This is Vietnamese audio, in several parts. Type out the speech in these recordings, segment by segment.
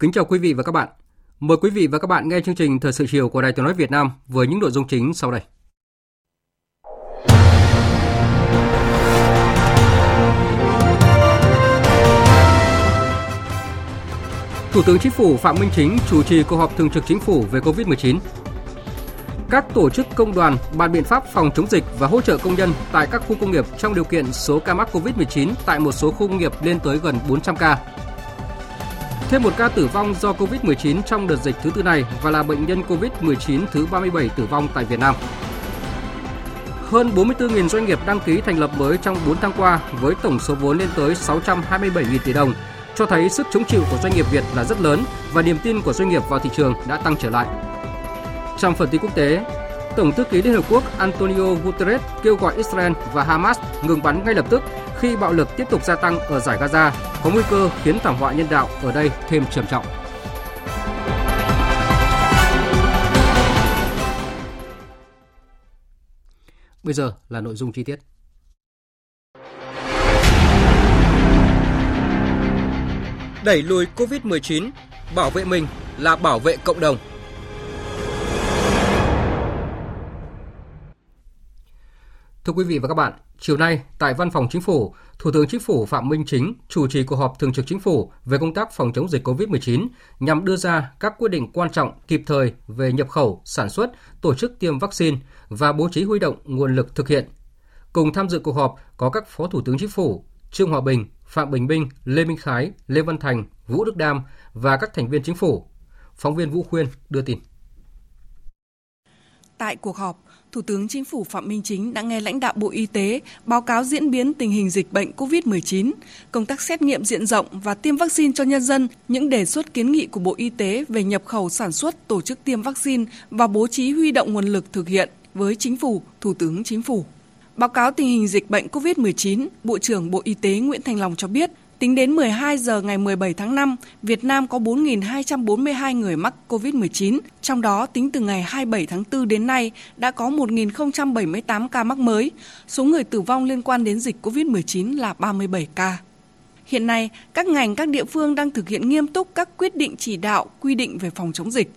Kính chào quý vị và các bạn. Mời quý vị và các bạn nghe chương trình Thời sự chiều của Đài Tiếng nói Việt Nam với những nội dung chính sau đây. Thủ tướng Chính phủ Phạm Minh Chính chủ trì cuộc họp thường trực Chính phủ về Covid-19. Các tổ chức công đoàn, bàn biện pháp phòng chống dịch và hỗ trợ công nhân tại các khu công nghiệp trong điều kiện số ca mắc Covid-19 tại một số khu công nghiệp lên tới gần 400 ca. Thêm một ca tử vong do Covid-19 trong đợt dịch thứ tư này và là bệnh nhân Covid-19 thứ 37 tử vong tại Việt Nam. Hơn 44.000 doanh nghiệp đăng ký thành lập mới trong 4 tháng qua với tổng số vốn lên tới 627.000 tỷ đồng, cho thấy sức chống chịu của doanh nghiệp Việt là rất lớn và niềm tin của doanh nghiệp vào thị trường đã tăng trở lại. Trong phần tin quốc tế, Tổng thư ký Liên Hợp Quốc Antonio Guterres kêu gọi Israel và Hamas ngừng bắn ngay lập tức khi bạo lực tiếp tục gia tăng ở giải Gaza, có nguy cơ khiến thảm họa nhân đạo ở đây thêm trầm trọng. Bây giờ là nội dung chi tiết. Đẩy lùi Covid-19, bảo vệ mình là bảo vệ cộng đồng. Thưa quý vị và các bạn, chiều nay tại Văn phòng Chính phủ, Thủ tướng Chính phủ Phạm Minh Chính chủ trì cuộc họp thường trực Chính phủ về công tác phòng chống dịch COVID-19 nhằm đưa ra các quyết định quan trọng kịp thời về nhập khẩu, sản xuất, tổ chức tiêm vaccine và bố trí huy động nguồn lực thực hiện. Cùng tham dự cuộc họp có các Phó Thủ tướng Chính phủ Trương Hòa Bình, Phạm Bình Minh, Lê Minh Khái, Lê Văn Thành, Vũ Đức Đam và các thành viên chính phủ. Phóng viên Vũ Khuyên đưa tin. Tại cuộc họp, Thủ tướng Chính phủ Phạm Minh Chính đã nghe lãnh đạo Bộ Y tế báo cáo diễn biến tình hình dịch bệnh COVID-19, công tác xét nghiệm diện rộng và tiêm vaccine cho nhân dân, những đề xuất kiến nghị của Bộ Y tế về nhập khẩu sản xuất, tổ chức tiêm vaccine và bố trí huy động nguồn lực thực hiện với Chính phủ, Thủ tướng Chính phủ. Báo cáo tình hình dịch bệnh COVID-19, Bộ trưởng Bộ Y tế Nguyễn Thành Long cho biết, Tính đến 12 giờ ngày 17 tháng 5, Việt Nam có 4.242 người mắc COVID-19, trong đó tính từ ngày 27 tháng 4 đến nay đã có 1.078 ca mắc mới. Số người tử vong liên quan đến dịch COVID-19 là 37 ca. Hiện nay, các ngành các địa phương đang thực hiện nghiêm túc các quyết định chỉ đạo, quy định về phòng chống dịch.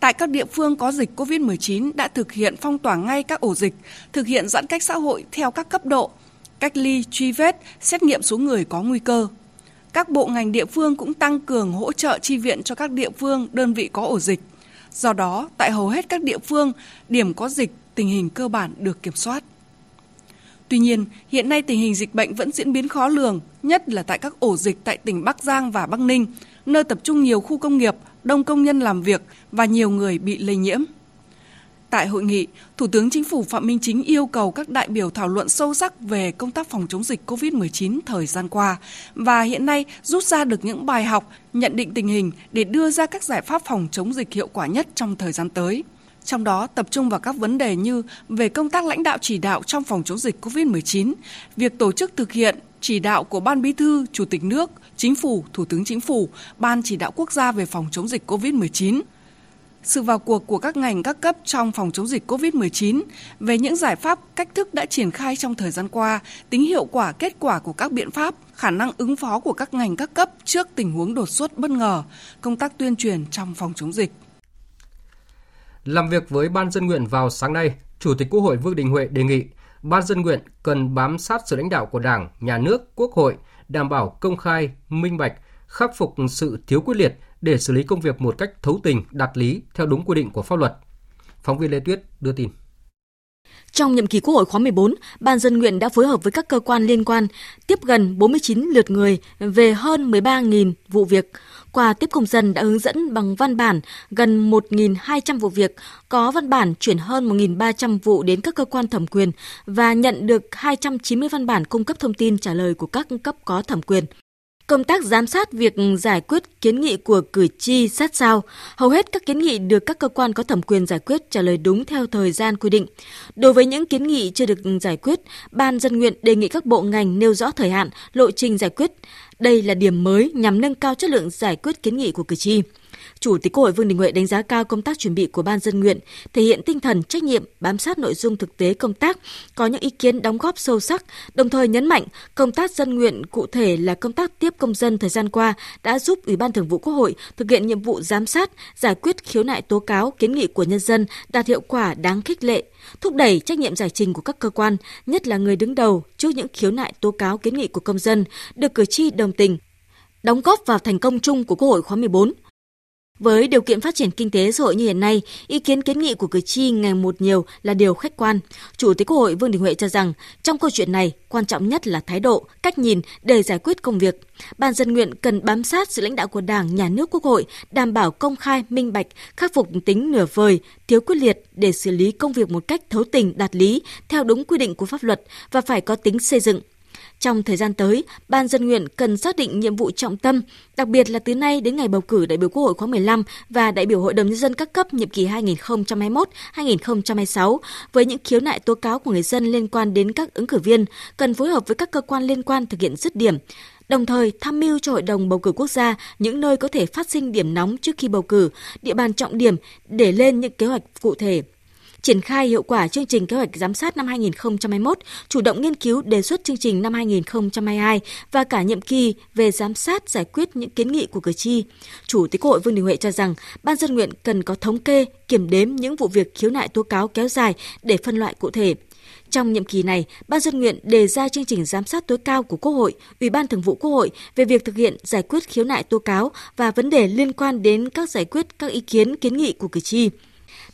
Tại các địa phương có dịch COVID-19 đã thực hiện phong tỏa ngay các ổ dịch, thực hiện giãn cách xã hội theo các cấp độ, cách ly, truy vết, xét nghiệm số người có nguy cơ. Các bộ ngành địa phương cũng tăng cường hỗ trợ chi viện cho các địa phương, đơn vị có ổ dịch. Do đó, tại hầu hết các địa phương, điểm có dịch, tình hình cơ bản được kiểm soát. Tuy nhiên, hiện nay tình hình dịch bệnh vẫn diễn biến khó lường, nhất là tại các ổ dịch tại tỉnh Bắc Giang và Bắc Ninh, nơi tập trung nhiều khu công nghiệp, đông công nhân làm việc và nhiều người bị lây nhiễm. Tại hội nghị, Thủ tướng Chính phủ Phạm Minh Chính yêu cầu các đại biểu thảo luận sâu sắc về công tác phòng chống dịch COVID-19 thời gian qua và hiện nay rút ra được những bài học, nhận định tình hình để đưa ra các giải pháp phòng chống dịch hiệu quả nhất trong thời gian tới. Trong đó tập trung vào các vấn đề như về công tác lãnh đạo chỉ đạo trong phòng chống dịch COVID-19, việc tổ chức thực hiện chỉ đạo của Ban Bí thư, Chủ tịch nước, Chính phủ, Thủ tướng Chính phủ, Ban chỉ đạo quốc gia về phòng chống dịch COVID-19, sự vào cuộc của các ngành các cấp trong phòng chống dịch COVID-19 về những giải pháp, cách thức đã triển khai trong thời gian qua, tính hiệu quả kết quả của các biện pháp, khả năng ứng phó của các ngành các cấp trước tình huống đột xuất bất ngờ, công tác tuyên truyền trong phòng chống dịch. Làm việc với Ban dân nguyện vào sáng nay, Chủ tịch Quốc hội Vương Đình Huệ đề nghị Ban dân nguyện cần bám sát sự lãnh đạo của Đảng, Nhà nước, Quốc hội, đảm bảo công khai, minh bạch, khắc phục sự thiếu quyết liệt để xử lý công việc một cách thấu tình, đạt lý theo đúng quy định của pháp luật. Phóng viên Lê Tuyết đưa tin. Trong nhiệm kỳ Quốc hội khóa 14, Ban dân nguyện đã phối hợp với các cơ quan liên quan tiếp gần 49 lượt người về hơn 13.000 vụ việc. Qua tiếp công dân đã hướng dẫn bằng văn bản gần 1.200 vụ việc, có văn bản chuyển hơn 1.300 vụ đến các cơ quan thẩm quyền và nhận được 290 văn bản cung cấp thông tin trả lời của các cấp có thẩm quyền. Công tác giám sát việc giải quyết kiến nghị của cử tri sát sao, hầu hết các kiến nghị được các cơ quan có thẩm quyền giải quyết trả lời đúng theo thời gian quy định. Đối với những kiến nghị chưa được giải quyết, Ban dân nguyện đề nghị các bộ ngành nêu rõ thời hạn, lộ trình giải quyết. Đây là điểm mới nhằm nâng cao chất lượng giải quyết kiến nghị của cử tri. Chủ tịch Quốc hội Vương Đình Huệ đánh giá cao công tác chuẩn bị của Ban dân nguyện, thể hiện tinh thần trách nhiệm, bám sát nội dung thực tế công tác, có những ý kiến đóng góp sâu sắc, đồng thời nhấn mạnh công tác dân nguyện cụ thể là công tác tiếp công dân thời gian qua đã giúp Ủy ban Thường vụ Quốc hội thực hiện nhiệm vụ giám sát, giải quyết khiếu nại tố cáo, kiến nghị của nhân dân đạt hiệu quả đáng khích lệ, thúc đẩy trách nhiệm giải trình của các cơ quan, nhất là người đứng đầu trước những khiếu nại tố cáo kiến nghị của công dân, được cử tri đồng tình, đóng góp vào thành công chung của Quốc hội khóa 14. Với điều kiện phát triển kinh tế xã hội như hiện nay, ý kiến kiến nghị của cử tri ngày một nhiều là điều khách quan. Chủ tịch Quốc hội Vương Đình Huệ cho rằng, trong câu chuyện này, quan trọng nhất là thái độ, cách nhìn để giải quyết công việc. Ban dân nguyện cần bám sát sự lãnh đạo của Đảng, Nhà nước, Quốc hội, đảm bảo công khai, minh bạch, khắc phục tính nửa vời, thiếu quyết liệt để xử lý công việc một cách thấu tình, đạt lý, theo đúng quy định của pháp luật và phải có tính xây dựng, trong thời gian tới, Ban dân nguyện cần xác định nhiệm vụ trọng tâm, đặc biệt là từ nay đến ngày bầu cử đại biểu Quốc hội khóa 15 và đại biểu Hội đồng nhân dân các cấp nhiệm kỳ 2021-2026 với những khiếu nại tố cáo của người dân liên quan đến các ứng cử viên, cần phối hợp với các cơ quan liên quan thực hiện dứt điểm, đồng thời tham mưu cho Hội đồng bầu cử quốc gia những nơi có thể phát sinh điểm nóng trước khi bầu cử, địa bàn trọng điểm để lên những kế hoạch cụ thể triển khai hiệu quả chương trình kế hoạch giám sát năm 2021, chủ động nghiên cứu đề xuất chương trình năm 2022 và cả nhiệm kỳ về giám sát giải quyết những kiến nghị của cử tri. Chủ tịch Quốc hội Vương Đình Huệ cho rằng ban dân nguyện cần có thống kê, kiểm đếm những vụ việc khiếu nại tố cáo kéo dài để phân loại cụ thể. Trong nhiệm kỳ này, Ban dân nguyện đề ra chương trình giám sát tối cao của Quốc hội, Ủy ban Thường vụ Quốc hội về việc thực hiện giải quyết khiếu nại tố cáo và vấn đề liên quan đến các giải quyết các ý kiến kiến nghị của cử tri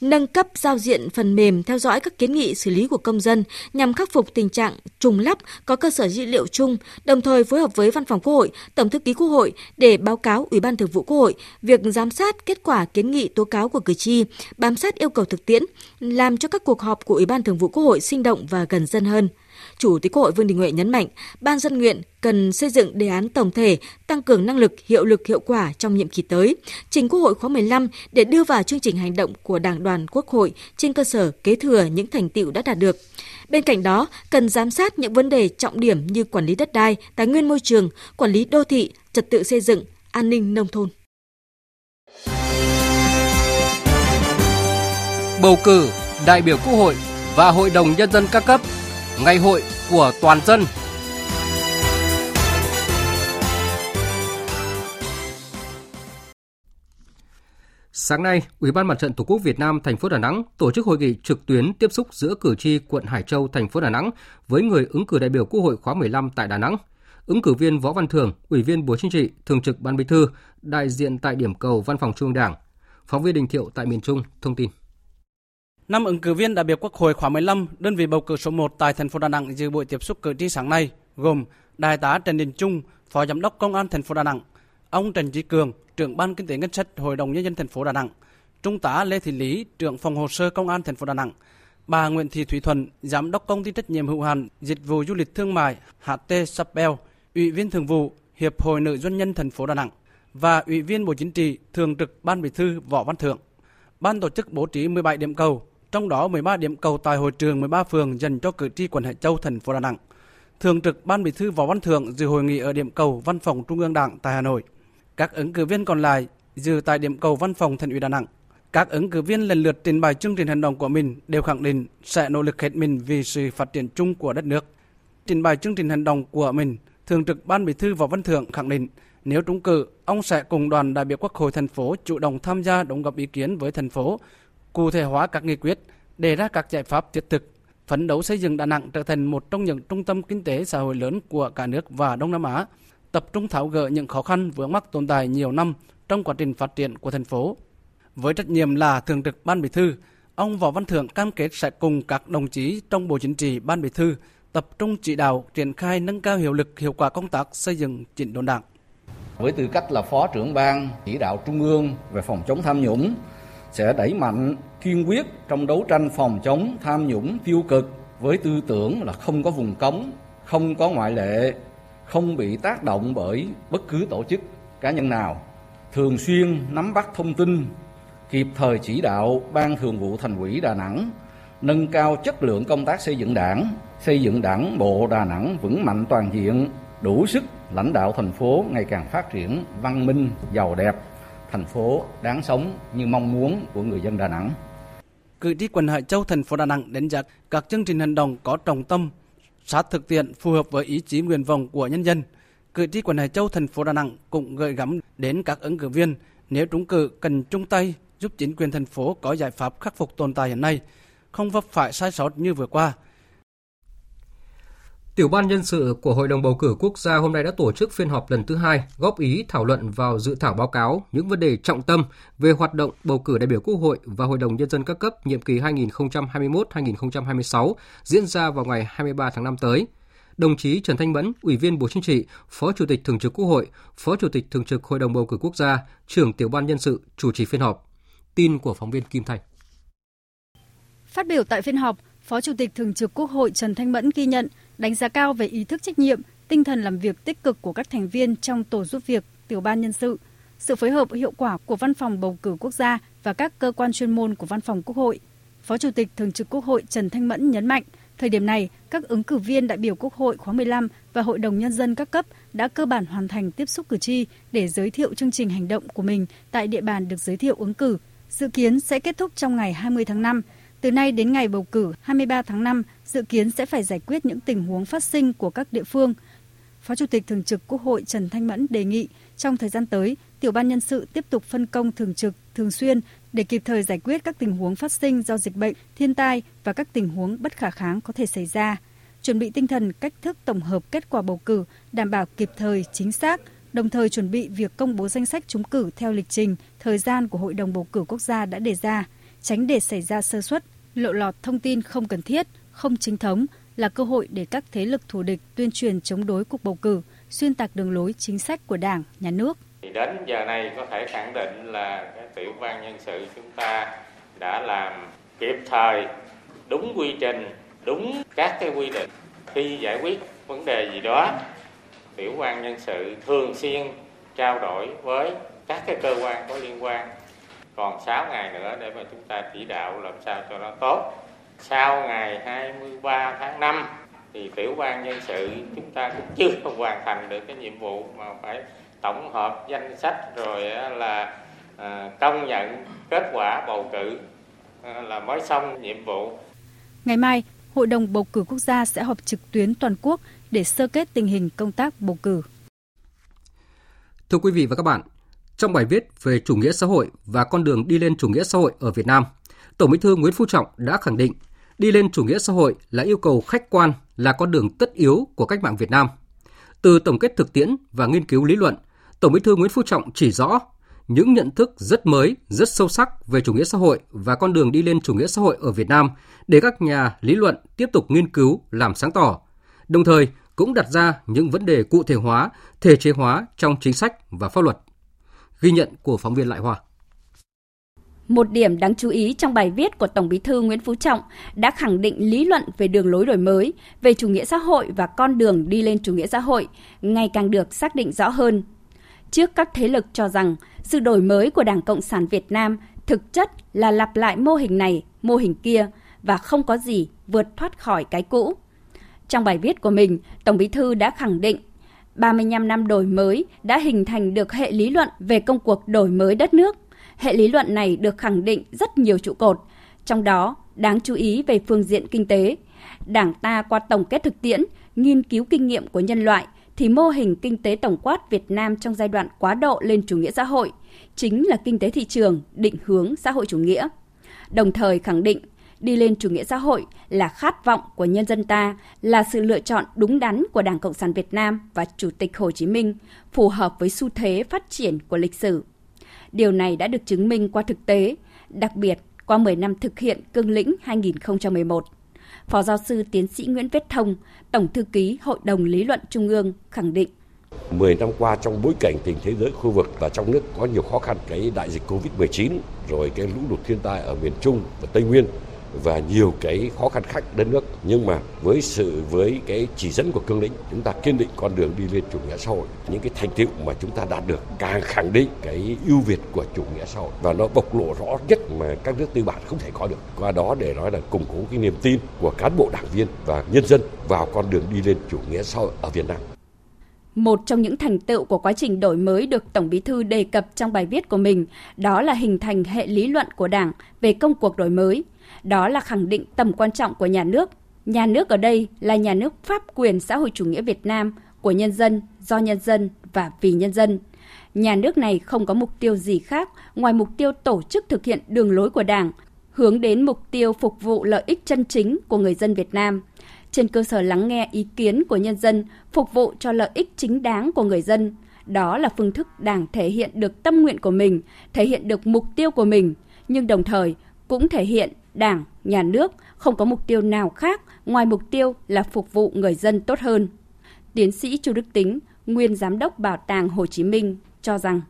nâng cấp giao diện phần mềm theo dõi các kiến nghị xử lý của công dân nhằm khắc phục tình trạng trùng lắp có cơ sở dữ liệu chung, đồng thời phối hợp với Văn phòng Quốc hội, Tổng thư ký Quốc hội để báo cáo Ủy ban Thường vụ Quốc hội việc giám sát kết quả kiến nghị tố cáo của cử tri, bám sát yêu cầu thực tiễn, làm cho các cuộc họp của Ủy ban Thường vụ Quốc hội sinh động và gần dân hơn. Chủ tịch Quốc hội Vương Đình Huệ nhấn mạnh, Ban dân nguyện cần xây dựng đề án tổng thể, tăng cường năng lực, hiệu lực, hiệu quả trong nhiệm kỳ tới, trình Quốc hội khóa 15 để đưa vào chương trình hành động của Đảng đoàn Quốc hội trên cơ sở kế thừa những thành tiệu đã đạt được. Bên cạnh đó, cần giám sát những vấn đề trọng điểm như quản lý đất đai, tài nguyên môi trường, quản lý đô thị, trật tự xây dựng, an ninh nông thôn. Bầu cử đại biểu Quốc hội và Hội đồng nhân dân các cấp ngày hội của toàn dân. Sáng nay, Ủy ban Mặt trận Tổ quốc Việt Nam thành phố Đà Nẵng tổ chức hội nghị trực tuyến tiếp xúc giữa cử tri quận Hải Châu thành phố Đà Nẵng với người ứng cử đại biểu Quốc hội khóa 15 tại Đà Nẵng. Ứng cử viên Võ Văn Thường, Ủy viên Bộ Chính trị, Thường trực Ban Bí thư, đại diện tại điểm cầu Văn phòng Trung ương Đảng. Phóng viên Đình Thiệu tại miền Trung thông tin. Năm ứng cử viên đại biểu Quốc hội khóa 15, đơn vị bầu cử số 1 tại thành phố Đà Nẵng dự buổi tiếp xúc cử tri sáng nay gồm Đại tá Trần Đình Trung, Phó Giám đốc Công an thành phố Đà Nẵng, ông Trần Chí Cường, trưởng ban kinh tế ngân sách Hội đồng nhân dân thành phố Đà Nẵng, Trung tá Lê Thị Lý, trưởng phòng hồ sơ Công an thành phố Đà Nẵng, bà Nguyễn Thị Thủy Thuận, Giám đốc công ty trách nhiệm hữu hạn dịch vụ du lịch thương mại HT Sapel, Ủy viên thường vụ Hiệp hội Nữ doanh nhân thành phố Đà Nẵng và Ủy viên Bộ Chính trị, Thường trực Ban Bí thư Võ Văn thưởng. Ban tổ chức bố trí 17 điểm cầu, trong đó 13 điểm cầu tại hội trường 13 phường dành cho cử tri quận Hải Châu, thành phố Đà Nẵng. Thường trực Ban Bí thư Võ Văn Thưởng dự hội nghị ở điểm cầu Văn phòng Trung ương Đảng tại Hà Nội. Các ứng cử viên còn lại dự tại điểm cầu Văn phòng Thành ủy Đà Nẵng. Các ứng cử viên lần lượt trình bày chương trình hành động của mình đều khẳng định sẽ nỗ lực hết mình vì sự phát triển chung của đất nước. Trình bày chương trình hành động của mình, Thường trực Ban Bí thư Võ Văn Thưởng khẳng định nếu trúng cử, ông sẽ cùng đoàn đại biểu Quốc hội thành phố chủ động tham gia đóng góp ý kiến với thành phố cụ thể hóa các nghị quyết, đề ra các giải pháp thiết thực, phấn đấu xây dựng Đà Nẵng trở thành một trong những trung tâm kinh tế xã hội lớn của cả nước và Đông Nam Á, tập trung tháo gỡ những khó khăn vướng mắc tồn tại nhiều năm trong quá trình phát triển của thành phố. Với trách nhiệm là thường trực ban bí thư, ông Võ Văn Thưởng cam kết sẽ cùng các đồng chí trong Bộ Chính trị, Ban Bí thư tập trung chỉ đạo triển khai nâng cao hiệu lực hiệu quả công tác xây dựng chỉnh đốn đảng. Với tư cách là Phó trưởng ban chỉ đạo Trung ương về phòng chống tham nhũng, sẽ đẩy mạnh kiên quyết trong đấu tranh phòng chống tham nhũng tiêu cực với tư tưởng là không có vùng cấm, không có ngoại lệ, không bị tác động bởi bất cứ tổ chức cá nhân nào, thường xuyên nắm bắt thông tin, kịp thời chỉ đạo Ban Thường vụ Thành ủy Đà Nẵng nâng cao chất lượng công tác xây dựng đảng, xây dựng đảng bộ Đà Nẵng vững mạnh toàn diện, đủ sức lãnh đạo thành phố ngày càng phát triển văn minh, giàu đẹp, thành phố đáng sống như mong muốn của người dân Đà Nẵng. Cử tri quận Hải Châu, thành phố Đà Nẵng đánh giá các chương trình hành động có trọng tâm, sát thực tiễn phù hợp với ý chí nguyện vọng của nhân dân. Cử tri quận Hải Châu, thành phố Đà Nẵng cũng gợi gắm đến các ứng cử viên nếu trúng cử cần chung tay giúp chính quyền thành phố có giải pháp khắc phục tồn tại hiện nay, không vấp phải sai sót như vừa qua. Tiểu ban nhân sự của Hội đồng bầu cử quốc gia hôm nay đã tổ chức phiên họp lần thứ hai, góp ý thảo luận vào dự thảo báo cáo những vấn đề trọng tâm về hoạt động bầu cử đại biểu Quốc hội và Hội đồng nhân dân các cấp nhiệm kỳ 2021-2026 diễn ra vào ngày 23 tháng 5 tới. Đồng chí Trần Thanh Mẫn, Ủy viên Bộ Chính trị, Phó Chủ tịch Thường trực Quốc hội, Phó Chủ tịch Thường trực Hội đồng bầu cử quốc gia, trưởng tiểu ban nhân sự chủ trì phiên họp. Tin của phóng viên Kim Thành. Phát biểu tại phiên họp, Phó Chủ tịch Thường trực Quốc hội Trần Thanh Mẫn ghi nhận, đánh giá cao về ý thức trách nhiệm, tinh thần làm việc tích cực của các thành viên trong tổ giúp việc, tiểu ban nhân sự, sự phối hợp hiệu quả của Văn phòng bầu cử quốc gia và các cơ quan chuyên môn của Văn phòng Quốc hội. Phó Chủ tịch Thường trực Quốc hội Trần Thanh Mẫn nhấn mạnh, thời điểm này, các ứng cử viên đại biểu Quốc hội khóa 15 và Hội đồng Nhân dân các cấp đã cơ bản hoàn thành tiếp xúc cử tri để giới thiệu chương trình hành động của mình tại địa bàn được giới thiệu ứng cử. Dự kiến sẽ kết thúc trong ngày 20 tháng 5. Từ nay đến ngày bầu cử 23 tháng 5, dự kiến sẽ phải giải quyết những tình huống phát sinh của các địa phương. Phó Chủ tịch Thường trực Quốc hội Trần Thanh Mẫn đề nghị trong thời gian tới, tiểu ban nhân sự tiếp tục phân công thường trực, thường xuyên để kịp thời giải quyết các tình huống phát sinh do dịch bệnh, thiên tai và các tình huống bất khả kháng có thể xảy ra. Chuẩn bị tinh thần cách thức tổng hợp kết quả bầu cử, đảm bảo kịp thời, chính xác, đồng thời chuẩn bị việc công bố danh sách trúng cử theo lịch trình, thời gian của Hội đồng bầu cử quốc gia đã đề ra, tránh để xảy ra sơ suất, lộ lọt thông tin không cần thiết, không chính thống là cơ hội để các thế lực thù địch tuyên truyền chống đối cuộc bầu cử, xuyên tạc đường lối chính sách của Đảng, Nhà nước. Đến giờ này có thể khẳng định là cái tiểu ban nhân sự chúng ta đã làm kịp thời, đúng quy trình, đúng các cái quy định khi giải quyết vấn đề gì đó tiểu ban nhân sự thường xuyên trao đổi với các cái cơ quan có liên quan còn 6 ngày nữa để mà chúng ta chỉ đạo làm sao cho nó tốt sau ngày 23 tháng 5 thì tiểu ban nhân sự chúng ta cũng chưa hoàn thành được cái nhiệm vụ mà phải tổng hợp danh sách rồi là à, công nhận kết quả bầu cử à, là mới xong nhiệm vụ. Ngày mai, Hội đồng bầu cử quốc gia sẽ họp trực tuyến toàn quốc để sơ kết tình hình công tác bầu cử. Thưa quý vị và các bạn, trong bài viết về chủ nghĩa xã hội và con đường đi lên chủ nghĩa xã hội ở Việt Nam, Tổng Bí thư Nguyễn Phú Trọng đã khẳng định đi lên chủ nghĩa xã hội là yêu cầu khách quan, là con đường tất yếu của cách mạng Việt Nam. Từ tổng kết thực tiễn và nghiên cứu lý luận, Tổng Bí thư Nguyễn Phú Trọng chỉ rõ những nhận thức rất mới, rất sâu sắc về chủ nghĩa xã hội và con đường đi lên chủ nghĩa xã hội ở Việt Nam để các nhà lý luận tiếp tục nghiên cứu, làm sáng tỏ. Đồng thời, cũng đặt ra những vấn đề cụ thể hóa, thể chế hóa trong chính sách và pháp luật. Ghi nhận của phóng viên Lại Hoa. Một điểm đáng chú ý trong bài viết của Tổng Bí thư Nguyễn Phú Trọng đã khẳng định lý luận về đường lối đổi mới, về chủ nghĩa xã hội và con đường đi lên chủ nghĩa xã hội ngày càng được xác định rõ hơn. Trước các thế lực cho rằng sự đổi mới của Đảng Cộng sản Việt Nam thực chất là lặp lại mô hình này, mô hình kia và không có gì vượt thoát khỏi cái cũ. Trong bài viết của mình, Tổng Bí thư đã khẳng định 35 năm đổi mới đã hình thành được hệ lý luận về công cuộc đổi mới đất nước. Hệ lý luận này được khẳng định rất nhiều trụ cột, trong đó đáng chú ý về phương diện kinh tế. Đảng ta qua tổng kết thực tiễn, nghiên cứu kinh nghiệm của nhân loại thì mô hình kinh tế tổng quát Việt Nam trong giai đoạn quá độ lên chủ nghĩa xã hội chính là kinh tế thị trường định hướng xã hội chủ nghĩa. Đồng thời khẳng định đi lên chủ nghĩa xã hội là khát vọng của nhân dân ta, là sự lựa chọn đúng đắn của Đảng Cộng sản Việt Nam và Chủ tịch Hồ Chí Minh, phù hợp với xu thế phát triển của lịch sử. Điều này đã được chứng minh qua thực tế, đặc biệt qua 10 năm thực hiện cương lĩnh 2011. Phó giáo sư tiến sĩ Nguyễn Viết Thông, Tổng thư ký Hội đồng Lý luận Trung ương khẳng định 10 năm qua trong bối cảnh tình thế giới khu vực và trong nước có nhiều khó khăn cái đại dịch Covid-19 rồi cái lũ lụt thiên tai ở miền Trung và Tây Nguyên và nhiều cái khó khăn khác đất nước. Nhưng mà với sự với cái chỉ dẫn của cương lĩnh chúng ta kiên định con đường đi lên chủ nghĩa xã hội. Những cái thành tựu mà chúng ta đạt được càng khẳng định cái ưu việt của chủ nghĩa xã hội. Và nó bộc lộ rõ nhất mà các nước tư bản không thể có được. Qua đó để nói là củng cố cái niềm tin của cán bộ đảng viên và nhân dân vào con đường đi lên chủ nghĩa xã hội ở Việt Nam. Một trong những thành tựu của quá trình đổi mới được Tổng Bí thư đề cập trong bài viết của mình, đó là hình thành hệ lý luận của Đảng về công cuộc đổi mới. Đó là khẳng định tầm quan trọng của nhà nước. Nhà nước ở đây là nhà nước pháp quyền xã hội chủ nghĩa Việt Nam của nhân dân, do nhân dân và vì nhân dân. Nhà nước này không có mục tiêu gì khác ngoài mục tiêu tổ chức thực hiện đường lối của Đảng, hướng đến mục tiêu phục vụ lợi ích chân chính của người dân Việt Nam – trên cơ sở lắng nghe ý kiến của nhân dân, phục vụ cho lợi ích chính đáng của người dân. Đó là phương thức Đảng thể hiện được tâm nguyện của mình, thể hiện được mục tiêu của mình, nhưng đồng thời cũng thể hiện Đảng, nhà nước không có mục tiêu nào khác ngoài mục tiêu là phục vụ người dân tốt hơn. Tiến sĩ Chu Đức Tính, nguyên giám đốc Bảo tàng Hồ Chí Minh cho rằng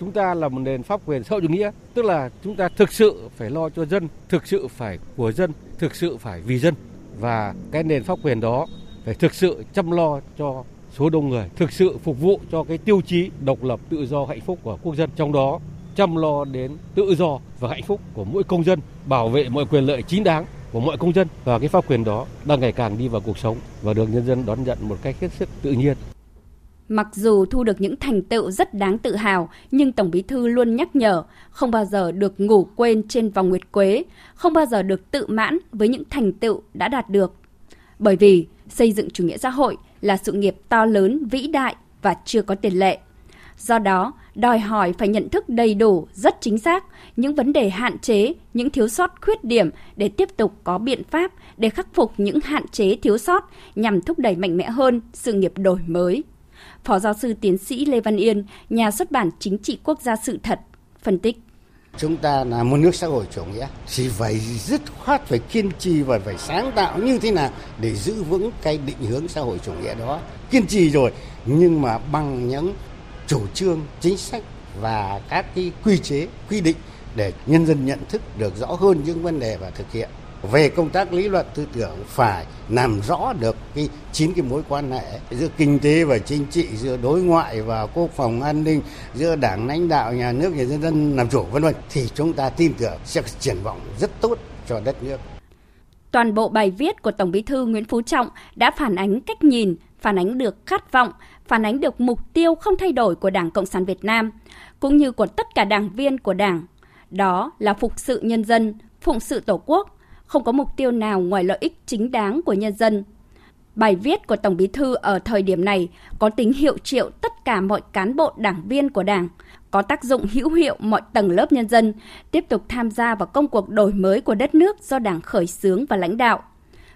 chúng ta là một nền pháp quyền xã hội chủ nghĩa, tức là chúng ta thực sự phải lo cho dân, thực sự phải của dân, thực sự phải vì dân và cái nền pháp quyền đó phải thực sự chăm lo cho số đông người, thực sự phục vụ cho cái tiêu chí độc lập, tự do, hạnh phúc của quốc dân. Trong đó chăm lo đến tự do và hạnh phúc của mỗi công dân, bảo vệ mọi quyền lợi chính đáng của mọi công dân và cái pháp quyền đó đang ngày càng đi vào cuộc sống và được nhân dân đón nhận một cách hết sức tự nhiên. Mặc dù thu được những thành tựu rất đáng tự hào, nhưng Tổng Bí thư luôn nhắc nhở không bao giờ được ngủ quên trên vòng nguyệt quế, không bao giờ được tự mãn với những thành tựu đã đạt được. Bởi vì xây dựng chủ nghĩa xã hội là sự nghiệp to lớn, vĩ đại và chưa có tiền lệ. Do đó, đòi hỏi phải nhận thức đầy đủ, rất chính xác những vấn đề hạn chế, những thiếu sót khuyết điểm để tiếp tục có biện pháp để khắc phục những hạn chế thiếu sót nhằm thúc đẩy mạnh mẽ hơn sự nghiệp đổi mới. Phó giáo sư tiến sĩ Lê Văn Yên, nhà xuất bản Chính trị quốc gia sự thật, phân tích. Chúng ta là một nước xã hội chủ nghĩa thì phải dứt khoát phải kiên trì và phải sáng tạo như thế nào để giữ vững cái định hướng xã hội chủ nghĩa đó. Kiên trì rồi nhưng mà bằng những chủ trương, chính sách và các cái quy chế, quy định để nhân dân nhận thức được rõ hơn những vấn đề và thực hiện. Về công tác lý luận tư tưởng phải làm rõ được cái chín cái mối quan hệ giữa kinh tế và chính trị giữa đối ngoại và quốc phòng an ninh giữa đảng lãnh đạo nhà nước và nhân dân làm chủ vân vân. Thì chúng ta tin tưởng sẽ triển vọng rất tốt cho đất nước. Toàn bộ bài viết của Tổng Bí thư Nguyễn Phú Trọng đã phản ánh cách nhìn, phản ánh được khát vọng, phản ánh được mục tiêu không thay đổi của Đảng Cộng sản Việt Nam, cũng như của tất cả đảng viên của Đảng. Đó là phục sự nhân dân, phụng sự Tổ quốc, không có mục tiêu nào ngoài lợi ích chính đáng của nhân dân. Bài viết của Tổng Bí thư ở thời điểm này có tính hiệu triệu tất cả mọi cán bộ đảng viên của Đảng, có tác dụng hữu hiệu mọi tầng lớp nhân dân, tiếp tục tham gia vào công cuộc đổi mới của đất nước do Đảng khởi xướng và lãnh đạo.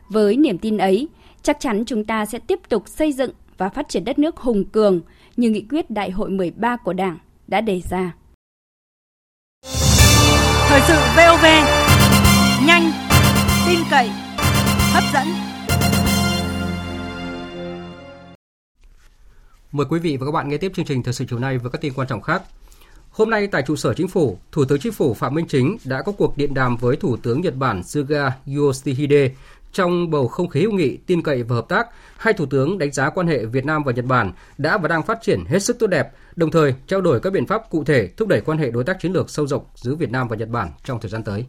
Với niềm tin ấy, chắc chắn chúng ta sẽ tiếp tục xây dựng và phát triển đất nước hùng cường như nghị quyết Đại hội 13 của Đảng đã đề ra. Thời sự VOV, nhanh, tin cậy, hấp dẫn. Mời quý vị và các bạn nghe tiếp chương trình thời sự chiều nay với các tin quan trọng khác. Hôm nay tại trụ sở chính phủ, Thủ tướng Chính phủ Phạm Minh Chính đã có cuộc điện đàm với Thủ tướng Nhật Bản Suga Yoshihide trong bầu không khí hữu nghị, tin cậy và hợp tác. Hai thủ tướng đánh giá quan hệ Việt Nam và Nhật Bản đã và đang phát triển hết sức tốt đẹp, đồng thời trao đổi các biện pháp cụ thể thúc đẩy quan hệ đối tác chiến lược sâu rộng giữa Việt Nam và Nhật Bản trong thời gian tới.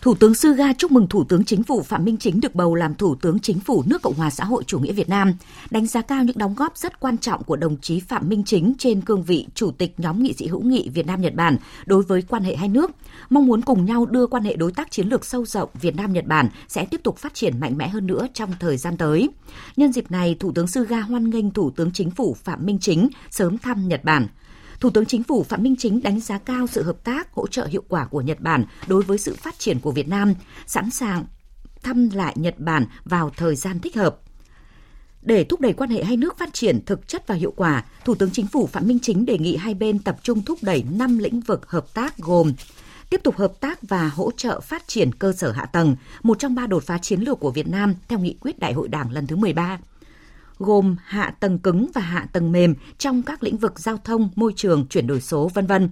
Thủ tướng Suga chúc mừng Thủ tướng Chính phủ Phạm Minh Chính được bầu làm Thủ tướng Chính phủ nước Cộng hòa xã hội chủ nghĩa Việt Nam, đánh giá cao những đóng góp rất quan trọng của đồng chí Phạm Minh Chính trên cương vị Chủ tịch nhóm nghị sĩ hữu nghị Việt Nam Nhật Bản đối với quan hệ hai nước, mong muốn cùng nhau đưa quan hệ đối tác chiến lược sâu rộng Việt Nam Nhật Bản sẽ tiếp tục phát triển mạnh mẽ hơn nữa trong thời gian tới. Nhân dịp này, Thủ tướng Suga hoan nghênh Thủ tướng Chính phủ Phạm Minh Chính sớm thăm Nhật Bản. Thủ tướng Chính phủ Phạm Minh Chính đánh giá cao sự hợp tác, hỗ trợ hiệu quả của Nhật Bản đối với sự phát triển của Việt Nam, sẵn sàng thăm lại Nhật Bản vào thời gian thích hợp. Để thúc đẩy quan hệ hai nước phát triển thực chất và hiệu quả, Thủ tướng Chính phủ Phạm Minh Chính đề nghị hai bên tập trung thúc đẩy 5 lĩnh vực hợp tác gồm tiếp tục hợp tác và hỗ trợ phát triển cơ sở hạ tầng, một trong ba đột phá chiến lược của Việt Nam theo nghị quyết Đại hội Đảng lần thứ 13 gồm hạ tầng cứng và hạ tầng mềm trong các lĩnh vực giao thông, môi trường, chuyển đổi số, vân vân.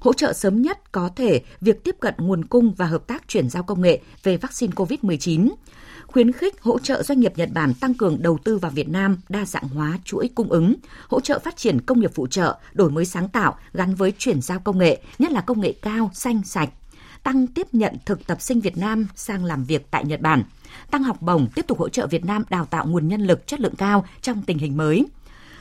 Hỗ trợ sớm nhất có thể việc tiếp cận nguồn cung và hợp tác chuyển giao công nghệ về vaccine COVID-19, khuyến khích hỗ trợ doanh nghiệp Nhật Bản tăng cường đầu tư vào Việt Nam, đa dạng hóa chuỗi cung ứng, hỗ trợ phát triển công nghiệp phụ trợ, đổi mới sáng tạo gắn với chuyển giao công nghệ, nhất là công nghệ cao, xanh, sạch, tăng tiếp nhận thực tập sinh Việt Nam sang làm việc tại Nhật Bản, tăng học bổng tiếp tục hỗ trợ Việt Nam đào tạo nguồn nhân lực chất lượng cao trong tình hình mới.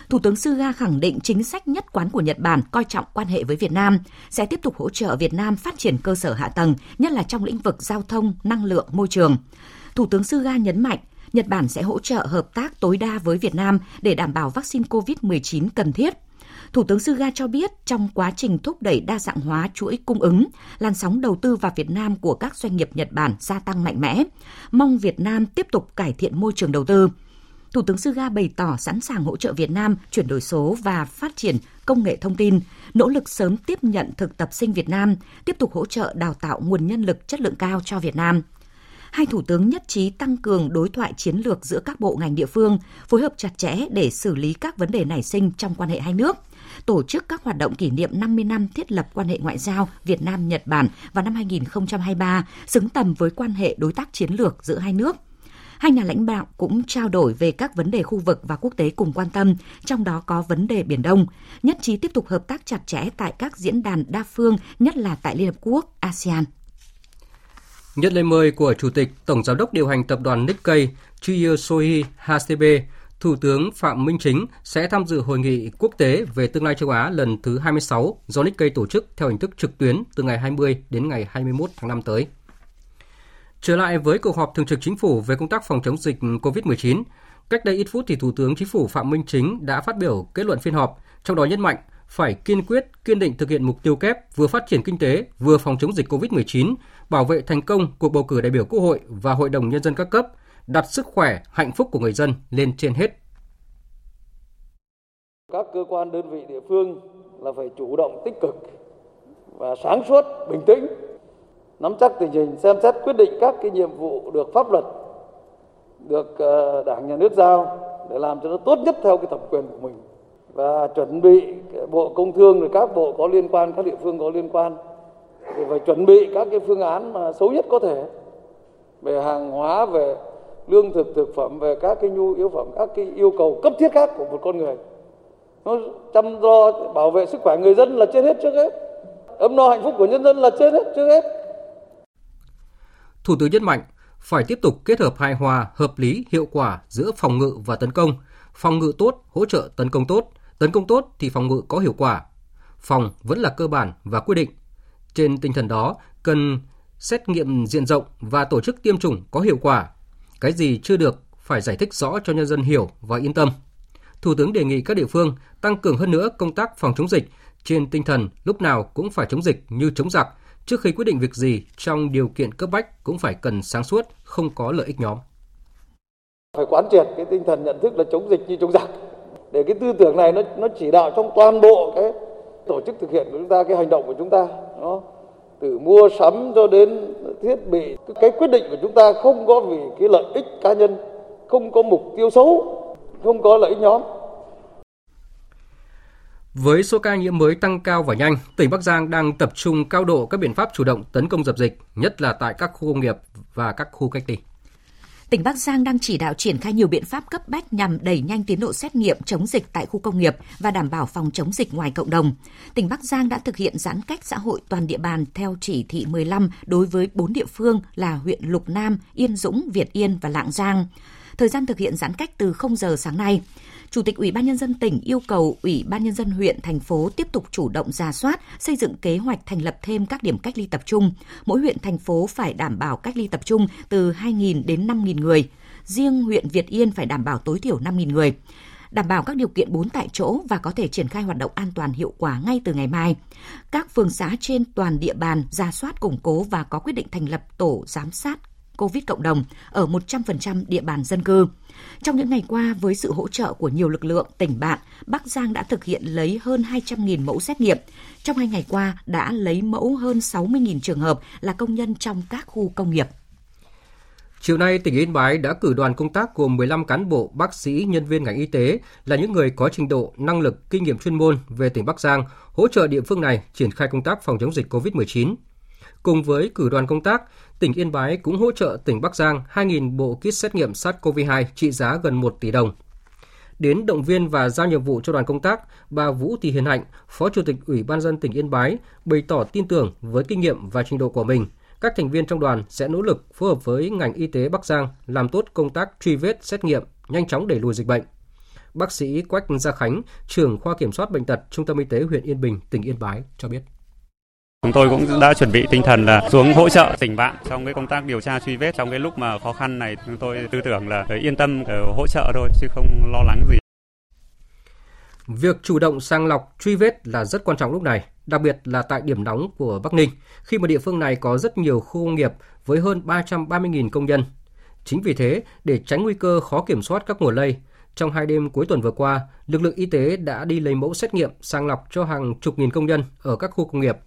Thủ tướng Suga khẳng định chính sách nhất quán của Nhật Bản coi trọng quan hệ với Việt Nam, sẽ tiếp tục hỗ trợ Việt Nam phát triển cơ sở hạ tầng, nhất là trong lĩnh vực giao thông, năng lượng, môi trường. Thủ tướng Suga nhấn mạnh, Nhật Bản sẽ hỗ trợ hợp tác tối đa với Việt Nam để đảm bảo vaccine COVID-19 cần thiết. Thủ tướng Suga cho biết trong quá trình thúc đẩy đa dạng hóa chuỗi cung ứng, làn sóng đầu tư vào Việt Nam của các doanh nghiệp Nhật Bản gia tăng mạnh mẽ, mong Việt Nam tiếp tục cải thiện môi trường đầu tư. Thủ tướng Suga bày tỏ sẵn sàng hỗ trợ Việt Nam chuyển đổi số và phát triển công nghệ thông tin, nỗ lực sớm tiếp nhận thực tập sinh Việt Nam, tiếp tục hỗ trợ đào tạo nguồn nhân lực chất lượng cao cho Việt Nam. Hai thủ tướng nhất trí tăng cường đối thoại chiến lược giữa các bộ ngành địa phương, phối hợp chặt chẽ để xử lý các vấn đề nảy sinh trong quan hệ hai nước tổ chức các hoạt động kỷ niệm 50 năm thiết lập quan hệ ngoại giao Việt Nam Nhật Bản vào năm 2023 xứng tầm với quan hệ đối tác chiến lược giữa hai nước. Hai nhà lãnh đạo cũng trao đổi về các vấn đề khu vực và quốc tế cùng quan tâm, trong đó có vấn đề Biển Đông, nhất trí tiếp tục hợp tác chặt chẽ tại các diễn đàn đa phương, nhất là tại Liên Hợp Quốc, ASEAN. Nhận lời mời của Chủ tịch Tổng Giám đốc điều hành tập đoàn Nikkei Chuyo Hasebe, Thủ tướng Phạm Minh Chính sẽ tham dự hội nghị quốc tế về tương lai châu Á lần thứ 26 do Nikkei tổ chức theo hình thức trực tuyến từ ngày 20 đến ngày 21 tháng 5 tới. Trở lại với cuộc họp thường trực chính phủ về công tác phòng chống dịch COVID-19, cách đây ít phút thì Thủ tướng Chính phủ Phạm Minh Chính đã phát biểu kết luận phiên họp, trong đó nhấn mạnh phải kiên quyết, kiên định thực hiện mục tiêu kép vừa phát triển kinh tế, vừa phòng chống dịch COVID-19, bảo vệ thành công cuộc bầu cử đại biểu Quốc hội và Hội đồng Nhân dân các cấp, đặt sức khỏe, hạnh phúc của người dân lên trên hết. Các cơ quan đơn vị địa phương là phải chủ động tích cực và sáng suốt, bình tĩnh, nắm chắc tình hình, xem xét quyết định các cái nhiệm vụ được pháp luật, được ờ, Đảng nhà nước giao để làm cho nó tốt nhất theo cái thẩm quyền của mình và chuẩn bị bộ công thương rồi các bộ có liên quan các địa phương có liên quan thì phải chuẩn bị các cái phương án mà xấu nhất có thể về hàng hóa về lương thực thực phẩm về các cái nhu yếu phẩm các cái yêu cầu cấp thiết khác của một con người nó chăm lo bảo vệ sức khỏe người dân là trên hết trước hết ấm no hạnh phúc của nhân dân là trên hết trước hết Thủ tướng nhấn mạnh phải tiếp tục kết hợp hài hòa, hợp lý, hiệu quả giữa phòng ngự và tấn công. Phòng ngự tốt, hỗ trợ tấn công tốt. Tấn công tốt thì phòng ngự có hiệu quả. Phòng vẫn là cơ bản và quyết định. Trên tinh thần đó, cần xét nghiệm diện rộng và tổ chức tiêm chủng có hiệu quả. Cái gì chưa được phải giải thích rõ cho nhân dân hiểu và yên tâm. Thủ tướng đề nghị các địa phương tăng cường hơn nữa công tác phòng chống dịch trên tinh thần lúc nào cũng phải chống dịch như chống giặc, trước khi quyết định việc gì trong điều kiện cấp bách cũng phải cần sáng suốt, không có lợi ích nhóm. Phải quán triệt cái tinh thần nhận thức là chống dịch như chống giặc. Để cái tư tưởng này nó nó chỉ đạo trong toàn bộ cái tổ chức thực hiện của chúng ta, cái hành động của chúng ta. Đó. Từ mua sắm cho đến thiết bị. Cái quyết định của chúng ta không có vì cái lợi ích cá nhân, không có mục tiêu xấu, không có lợi ích nhóm với số ca nhiễm mới tăng cao và nhanh, tỉnh Bắc Giang đang tập trung cao độ các biện pháp chủ động tấn công dập dịch, nhất là tại các khu công nghiệp và các khu cách ly. Tỉnh Bắc Giang đang chỉ đạo triển khai nhiều biện pháp cấp bách nhằm đẩy nhanh tiến độ xét nghiệm chống dịch tại khu công nghiệp và đảm bảo phòng chống dịch ngoài cộng đồng. Tỉnh Bắc Giang đã thực hiện giãn cách xã hội toàn địa bàn theo chỉ thị 15 đối với 4 địa phương là huyện Lục Nam, Yên Dũng, Việt Yên và Lạng Giang. Thời gian thực hiện giãn cách từ 0 giờ sáng nay. Chủ tịch Ủy ban nhân dân tỉnh yêu cầu Ủy ban nhân dân huyện, thành phố tiếp tục chủ động ra soát, xây dựng kế hoạch thành lập thêm các điểm cách ly tập trung. Mỗi huyện thành phố phải đảm bảo cách ly tập trung từ 2.000 đến 5.000 người. Riêng huyện Việt Yên phải đảm bảo tối thiểu 5.000 người đảm bảo các điều kiện bốn tại chỗ và có thể triển khai hoạt động an toàn hiệu quả ngay từ ngày mai. Các phường xã trên toàn địa bàn ra soát củng cố và có quyết định thành lập tổ giám sát COVID cộng đồng ở 100% địa bàn dân cư. Trong những ngày qua, với sự hỗ trợ của nhiều lực lượng, tỉnh bạn, Bắc Giang đã thực hiện lấy hơn 200.000 mẫu xét nghiệm. Trong hai ngày qua, đã lấy mẫu hơn 60.000 trường hợp là công nhân trong các khu công nghiệp. Chiều nay, tỉnh Yên Bái đã cử đoàn công tác gồm 15 cán bộ, bác sĩ, nhân viên ngành y tế là những người có trình độ, năng lực, kinh nghiệm chuyên môn về tỉnh Bắc Giang, hỗ trợ địa phương này triển khai công tác phòng chống dịch COVID-19. Cùng với cử đoàn công tác, tỉnh Yên Bái cũng hỗ trợ tỉnh Bắc Giang 2.000 bộ kit xét nghiệm SARS-CoV-2 trị giá gần 1 tỷ đồng. Đến động viên và giao nhiệm vụ cho đoàn công tác, bà Vũ Thị Hiền Hạnh, Phó Chủ tịch Ủy ban dân tỉnh Yên Bái, bày tỏ tin tưởng với kinh nghiệm và trình độ của mình, các thành viên trong đoàn sẽ nỗ lực phối hợp với ngành y tế Bắc Giang làm tốt công tác truy vết, xét nghiệm, nhanh chóng đẩy lùi dịch bệnh. Bác sĩ Quách Gia Khánh, trưởng khoa kiểm soát bệnh tật Trung tâm Y tế huyện Yên Bình, tỉnh Yên Bái cho biết. Chúng tôi cũng đã chuẩn bị tinh thần là xuống hỗ trợ tỉnh bạn trong cái công tác điều tra truy vết trong cái lúc mà khó khăn này chúng tôi tư tưởng là yên tâm hỗ trợ thôi chứ không lo lắng gì. Việc chủ động sàng lọc truy vết là rất quan trọng lúc này, đặc biệt là tại điểm nóng của Bắc Ninh, khi mà địa phương này có rất nhiều khu công nghiệp với hơn 330.000 công nhân. Chính vì thế, để tránh nguy cơ khó kiểm soát các nguồn lây, trong hai đêm cuối tuần vừa qua, lực lượng y tế đã đi lấy mẫu xét nghiệm sàng lọc cho hàng chục nghìn công nhân ở các khu công nghiệp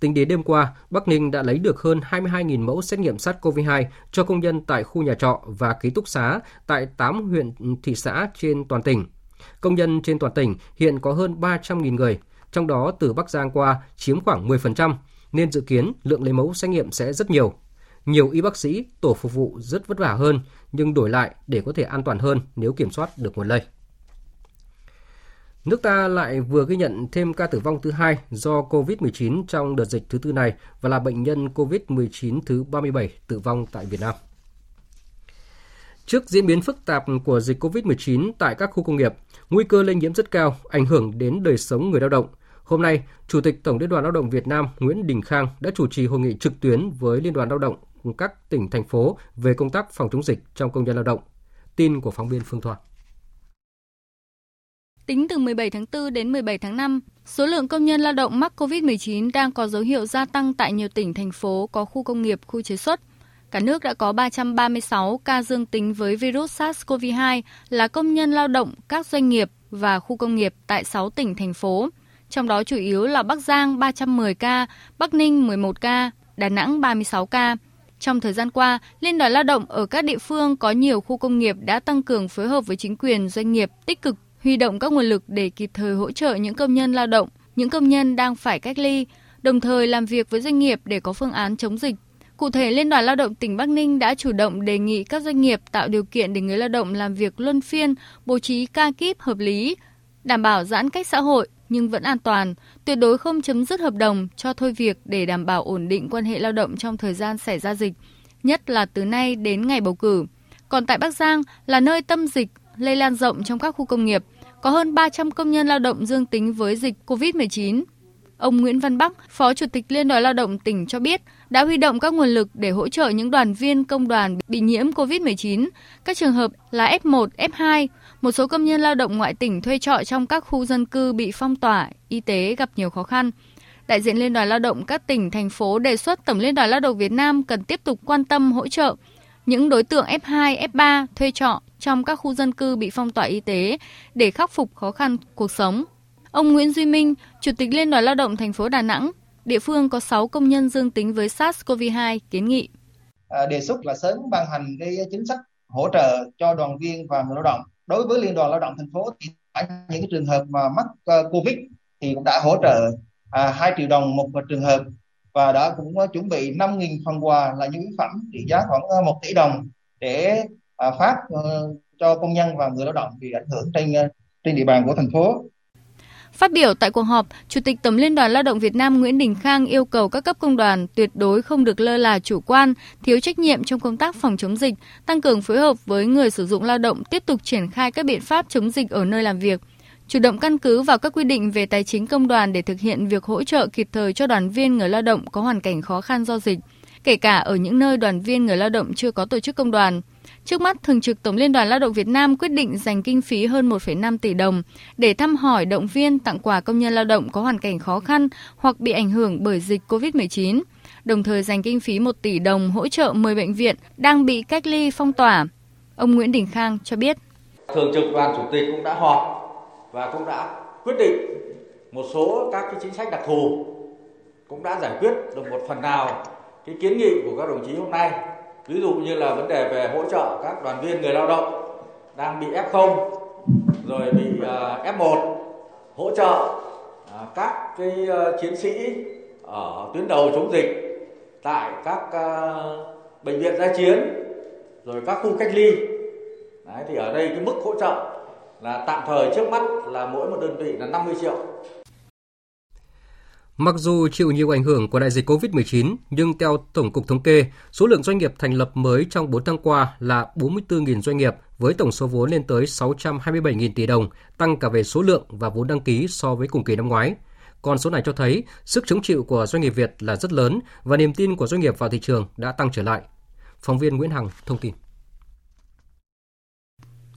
Tính đến đêm qua, Bắc Ninh đã lấy được hơn 22.000 mẫu xét nghiệm SARS-CoV-2 cho công nhân tại khu nhà trọ và ký túc xá tại 8 huyện thị xã trên toàn tỉnh. Công nhân trên toàn tỉnh hiện có hơn 300.000 người, trong đó từ Bắc Giang qua chiếm khoảng 10%, nên dự kiến lượng lấy mẫu xét nghiệm sẽ rất nhiều. Nhiều y bác sĩ, tổ phục vụ rất vất vả hơn, nhưng đổi lại để có thể an toàn hơn nếu kiểm soát được nguồn lây. Nước ta lại vừa ghi nhận thêm ca tử vong thứ hai do COVID-19 trong đợt dịch thứ tư này và là bệnh nhân COVID-19 thứ 37 tử vong tại Việt Nam. Trước diễn biến phức tạp của dịch COVID-19 tại các khu công nghiệp, nguy cơ lây nhiễm rất cao, ảnh hưởng đến đời sống người lao động. Hôm nay, Chủ tịch Tổng Liên đoàn Lao động Việt Nam Nguyễn Đình Khang đã chủ trì hội nghị trực tuyến với Liên đoàn Lao động các tỉnh, thành phố về công tác phòng chống dịch trong công nhân lao động. Tin của phóng viên Phương Thoa. Tính từ 17 tháng 4 đến 17 tháng 5, số lượng công nhân lao động mắc COVID-19 đang có dấu hiệu gia tăng tại nhiều tỉnh, thành phố có khu công nghiệp, khu chế xuất. Cả nước đã có 336 ca dương tính với virus SARS-CoV-2 là công nhân lao động các doanh nghiệp và khu công nghiệp tại 6 tỉnh, thành phố. Trong đó chủ yếu là Bắc Giang 310 ca, Bắc Ninh 11 ca, Đà Nẵng 36 ca. Trong thời gian qua, Liên đoàn Lao động ở các địa phương có nhiều khu công nghiệp đã tăng cường phối hợp với chính quyền doanh nghiệp tích cực huy động các nguồn lực để kịp thời hỗ trợ những công nhân lao động, những công nhân đang phải cách ly, đồng thời làm việc với doanh nghiệp để có phương án chống dịch. Cụ thể, Liên đoàn Lao động tỉnh Bắc Ninh đã chủ động đề nghị các doanh nghiệp tạo điều kiện để người lao động làm việc luân phiên, bố trí ca kíp hợp lý, đảm bảo giãn cách xã hội nhưng vẫn an toàn, tuyệt đối không chấm dứt hợp đồng cho thôi việc để đảm bảo ổn định quan hệ lao động trong thời gian xảy ra dịch, nhất là từ nay đến ngày bầu cử. Còn tại Bắc Giang là nơi tâm dịch lây lan rộng trong các khu công nghiệp, có hơn 300 công nhân lao động dương tính với dịch COVID-19. Ông Nguyễn Văn Bắc, Phó Chủ tịch Liên đoàn Lao động tỉnh cho biết, đã huy động các nguồn lực để hỗ trợ những đoàn viên công đoàn bị nhiễm COVID-19, các trường hợp là F1, F2, một số công nhân lao động ngoại tỉnh thuê trọ trong các khu dân cư bị phong tỏa, y tế gặp nhiều khó khăn. Đại diện Liên đoàn Lao động các tỉnh, thành phố đề xuất Tổng Liên đoàn Lao động Việt Nam cần tiếp tục quan tâm hỗ trợ những đối tượng F2, F3 thuê trọ trong các khu dân cư bị phong tỏa y tế để khắc phục khó khăn cuộc sống. Ông Nguyễn Duy Minh, Chủ tịch Liên đoàn Lao động thành phố Đà Nẵng, địa phương có 6 công nhân dương tính với SARS-CoV-2 kiến nghị. À, đề xuất là sớm ban hành cái chính sách hỗ trợ cho đoàn viên và người lao động. Đối với Liên đoàn Lao động thành phố thì những trường hợp mà mắc uh, Covid thì cũng đã hỗ trợ à, 2 triệu đồng một trường hợp và đã cũng ờ, chuẩn bị 5.000 phần quà là nhu yếu phẩm trị giá khoảng ờ, 1 tỷ đồng để à, phát ờ, cho công nhân và người lao động bị ảnh hưởng trên trên địa bàn của thành phố. Phát biểu tại cuộc họp, Chủ tịch Tổng Liên đoàn Lao động Việt Nam Nguyễn Đình Khang yêu cầu các cấp công đoàn tuyệt đối không được lơ là chủ quan, thiếu trách nhiệm trong công tác phòng chống dịch, tăng cường phối hợp với người sử dụng lao động tiếp tục triển khai các biện pháp chống dịch ở nơi làm việc, chủ động căn cứ vào các quy định về tài chính công đoàn để thực hiện việc hỗ trợ kịp thời cho đoàn viên người lao động có hoàn cảnh khó khăn do dịch, kể cả ở những nơi đoàn viên người lao động chưa có tổ chức công đoàn. Trước mắt, Thường trực Tổng Liên đoàn Lao động Việt Nam quyết định dành kinh phí hơn 1,5 tỷ đồng để thăm hỏi, động viên, tặng quà công nhân lao động có hoàn cảnh khó khăn hoặc bị ảnh hưởng bởi dịch COVID-19. đồng thời dành kinh phí 1 tỷ đồng hỗ trợ 10 bệnh viện đang bị cách ly phong tỏa. Ông Nguyễn Đình Khang cho biết. Thường trực đoàn chủ tịch cũng đã họp và cũng đã quyết định một số các cái chính sách đặc thù cũng đã giải quyết được một phần nào cái kiến nghị của các đồng chí hôm nay. Ví dụ như là vấn đề về hỗ trợ các đoàn viên người lao động đang bị F0 rồi bị à, F1 hỗ trợ à, các cái à, chiến sĩ ở tuyến đầu chống dịch tại các bệnh viện gia chiến rồi các khu cách ly. Đấy, thì ở đây cái mức hỗ trợ là tạm thời trước mắt là mỗi một đơn vị là 50 triệu Mặc dù chịu nhiều ảnh hưởng của đại dịch COVID-19, nhưng theo Tổng cục Thống kê, số lượng doanh nghiệp thành lập mới trong 4 tháng qua là 44.000 doanh nghiệp với tổng số vốn lên tới 627.000 tỷ đồng, tăng cả về số lượng và vốn đăng ký so với cùng kỳ năm ngoái. Con số này cho thấy sức chống chịu của doanh nghiệp Việt là rất lớn và niềm tin của doanh nghiệp vào thị trường đã tăng trở lại. Phóng viên Nguyễn Hằng thông tin.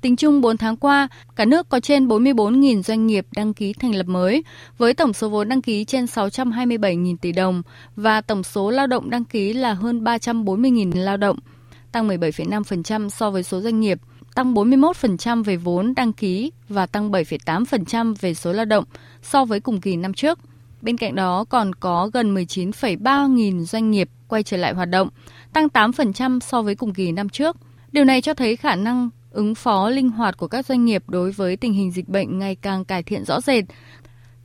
Tính chung 4 tháng qua, cả nước có trên 44.000 doanh nghiệp đăng ký thành lập mới, với tổng số vốn đăng ký trên 627.000 tỷ đồng và tổng số lao động đăng ký là hơn 340.000 lao động, tăng 17,5% so với số doanh nghiệp, tăng 41% về vốn đăng ký và tăng 7,8% về số lao động so với cùng kỳ năm trước. Bên cạnh đó còn có gần 19,3 nghìn doanh nghiệp quay trở lại hoạt động, tăng 8% so với cùng kỳ năm trước. Điều này cho thấy khả năng ứng phó linh hoạt của các doanh nghiệp đối với tình hình dịch bệnh ngày càng cải thiện rõ rệt.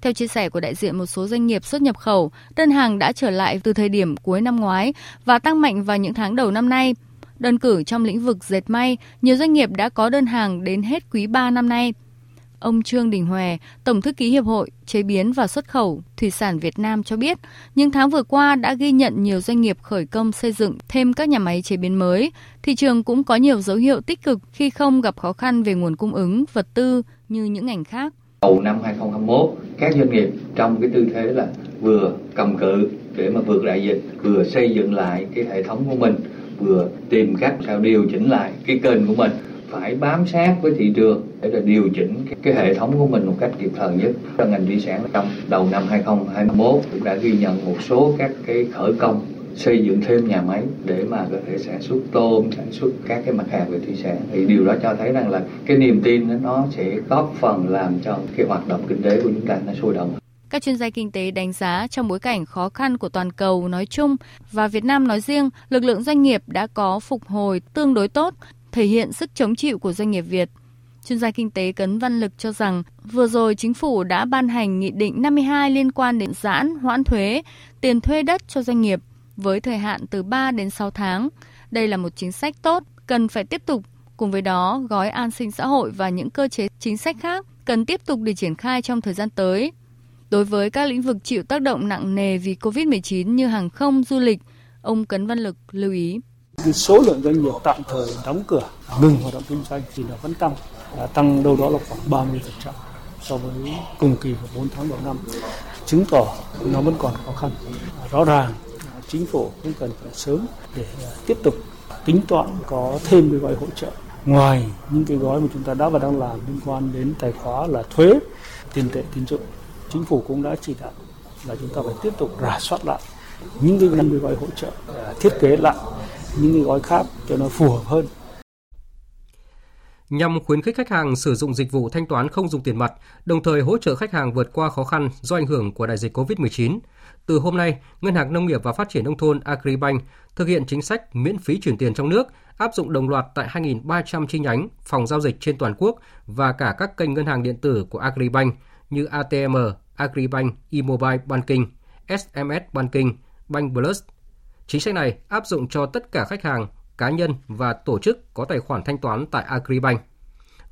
Theo chia sẻ của đại diện một số doanh nghiệp xuất nhập khẩu, đơn hàng đã trở lại từ thời điểm cuối năm ngoái và tăng mạnh vào những tháng đầu năm nay. Đơn cử trong lĩnh vực dệt may, nhiều doanh nghiệp đã có đơn hàng đến hết quý 3 năm nay. Ông Trương Đình Hòe, Tổng thư ký Hiệp hội Chế biến và Xuất khẩu Thủy sản Việt Nam cho biết, những tháng vừa qua đã ghi nhận nhiều doanh nghiệp khởi công xây dựng thêm các nhà máy chế biến mới. Thị trường cũng có nhiều dấu hiệu tích cực khi không gặp khó khăn về nguồn cung ứng vật tư như những ngành khác. Đầu năm 2021, các doanh nghiệp trong cái tư thế là vừa cầm cự để mà vượt đại dịch, vừa xây dựng lại cái hệ thống của mình, vừa tìm cách sao điều chỉnh lại cái kênh của mình phải bám sát với thị trường để là điều chỉnh cái hệ thống của mình một cách kịp thời nhất. Ngành thủy sản trong đầu năm 2021 cũng đã ghi nhận một số các cái khởi công xây dựng thêm nhà máy để mà có thể sản xuất tôm, sản xuất các cái mặt hàng về thủy sản thì điều đó cho thấy rằng là cái niềm tin đó, nó sẽ góp phần làm cho cái hoạt động kinh tế của chúng ta nó sôi động. Các chuyên gia kinh tế đánh giá trong bối cảnh khó khăn của toàn cầu nói chung và Việt Nam nói riêng, lực lượng doanh nghiệp đã có phục hồi tương đối tốt thể hiện sức chống chịu của doanh nghiệp Việt. Chuyên gia kinh tế Cấn Văn Lực cho rằng, vừa rồi chính phủ đã ban hành Nghị định 52 liên quan đến giãn, hoãn thuế, tiền thuê đất cho doanh nghiệp với thời hạn từ 3 đến 6 tháng. Đây là một chính sách tốt, cần phải tiếp tục. Cùng với đó, gói an sinh xã hội và những cơ chế chính sách khác cần tiếp tục để triển khai trong thời gian tới. Đối với các lĩnh vực chịu tác động nặng nề vì COVID-19 như hàng không, du lịch, ông Cấn Văn Lực lưu ý. Cái số lượng doanh nghiệp tạm thời đóng cửa, ngừng hoạt động kinh doanh thì nó vẫn tăng, tăng đâu đó là khoảng 30% so với cùng kỳ của 4 tháng đầu năm, chứng tỏ nó vẫn còn khó khăn. Rõ ràng chính phủ cũng cần phải sớm để tiếp tục tính toán có thêm cái gói hỗ trợ ngoài những cái gói mà chúng ta đã và đang làm liên quan đến tài khóa là thuế, tiền tệ tín dụng. Chính phủ cũng đã chỉ đạo là chúng ta phải tiếp tục rà soát lại những cái gói hỗ trợ thiết kế lại những cái gói khác cho nó phù hợp hơn. Nhằm khuyến khích khách hàng sử dụng dịch vụ thanh toán không dùng tiền mặt, đồng thời hỗ trợ khách hàng vượt qua khó khăn do ảnh hưởng của đại dịch COVID-19, từ hôm nay, Ngân hàng Nông nghiệp và Phát triển nông thôn Agribank thực hiện chính sách miễn phí chuyển tiền trong nước, áp dụng đồng loạt tại 2.300 chi nhánh, phòng giao dịch trên toàn quốc và cả các kênh ngân hàng điện tử của Agribank như ATM, Agribank, eMobile Banking, SMS Banking, Bank Plus, Chính sách này áp dụng cho tất cả khách hàng, cá nhân và tổ chức có tài khoản thanh toán tại Agribank.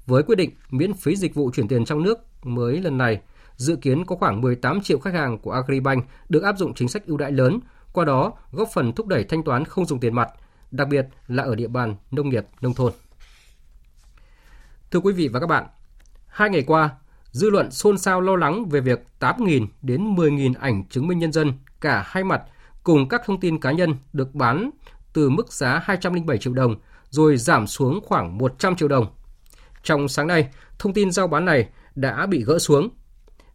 Với quyết định miễn phí dịch vụ chuyển tiền trong nước mới lần này, dự kiến có khoảng 18 triệu khách hàng của Agribank được áp dụng chính sách ưu đãi lớn, qua đó góp phần thúc đẩy thanh toán không dùng tiền mặt, đặc biệt là ở địa bàn nông nghiệp nông thôn. Thưa quý vị và các bạn, hai ngày qua, dư luận xôn xao lo lắng về việc 8.000 đến 10.000 ảnh chứng minh nhân dân cả hai mặt cùng các thông tin cá nhân được bán từ mức giá 207 triệu đồng rồi giảm xuống khoảng 100 triệu đồng. Trong sáng nay, thông tin giao bán này đã bị gỡ xuống.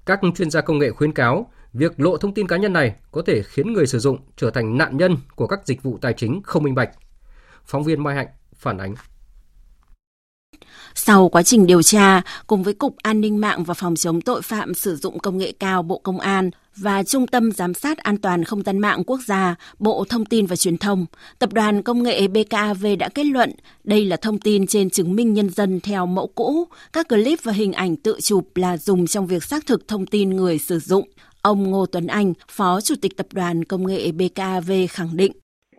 Các chuyên gia công nghệ khuyến cáo Việc lộ thông tin cá nhân này có thể khiến người sử dụng trở thành nạn nhân của các dịch vụ tài chính không minh bạch. Phóng viên Mai Hạnh phản ánh. Sau quá trình điều tra, cùng với Cục An ninh mạng và Phòng chống tội phạm sử dụng công nghệ cao Bộ Công an và Trung tâm Giám sát An toàn Không gian mạng quốc gia, Bộ Thông tin và Truyền thông, Tập đoàn Công nghệ BKAV đã kết luận đây là thông tin trên chứng minh nhân dân theo mẫu cũ. Các clip và hình ảnh tự chụp là dùng trong việc xác thực thông tin người sử dụng. Ông Ngô Tuấn Anh, Phó Chủ tịch Tập đoàn Công nghệ BKAV khẳng định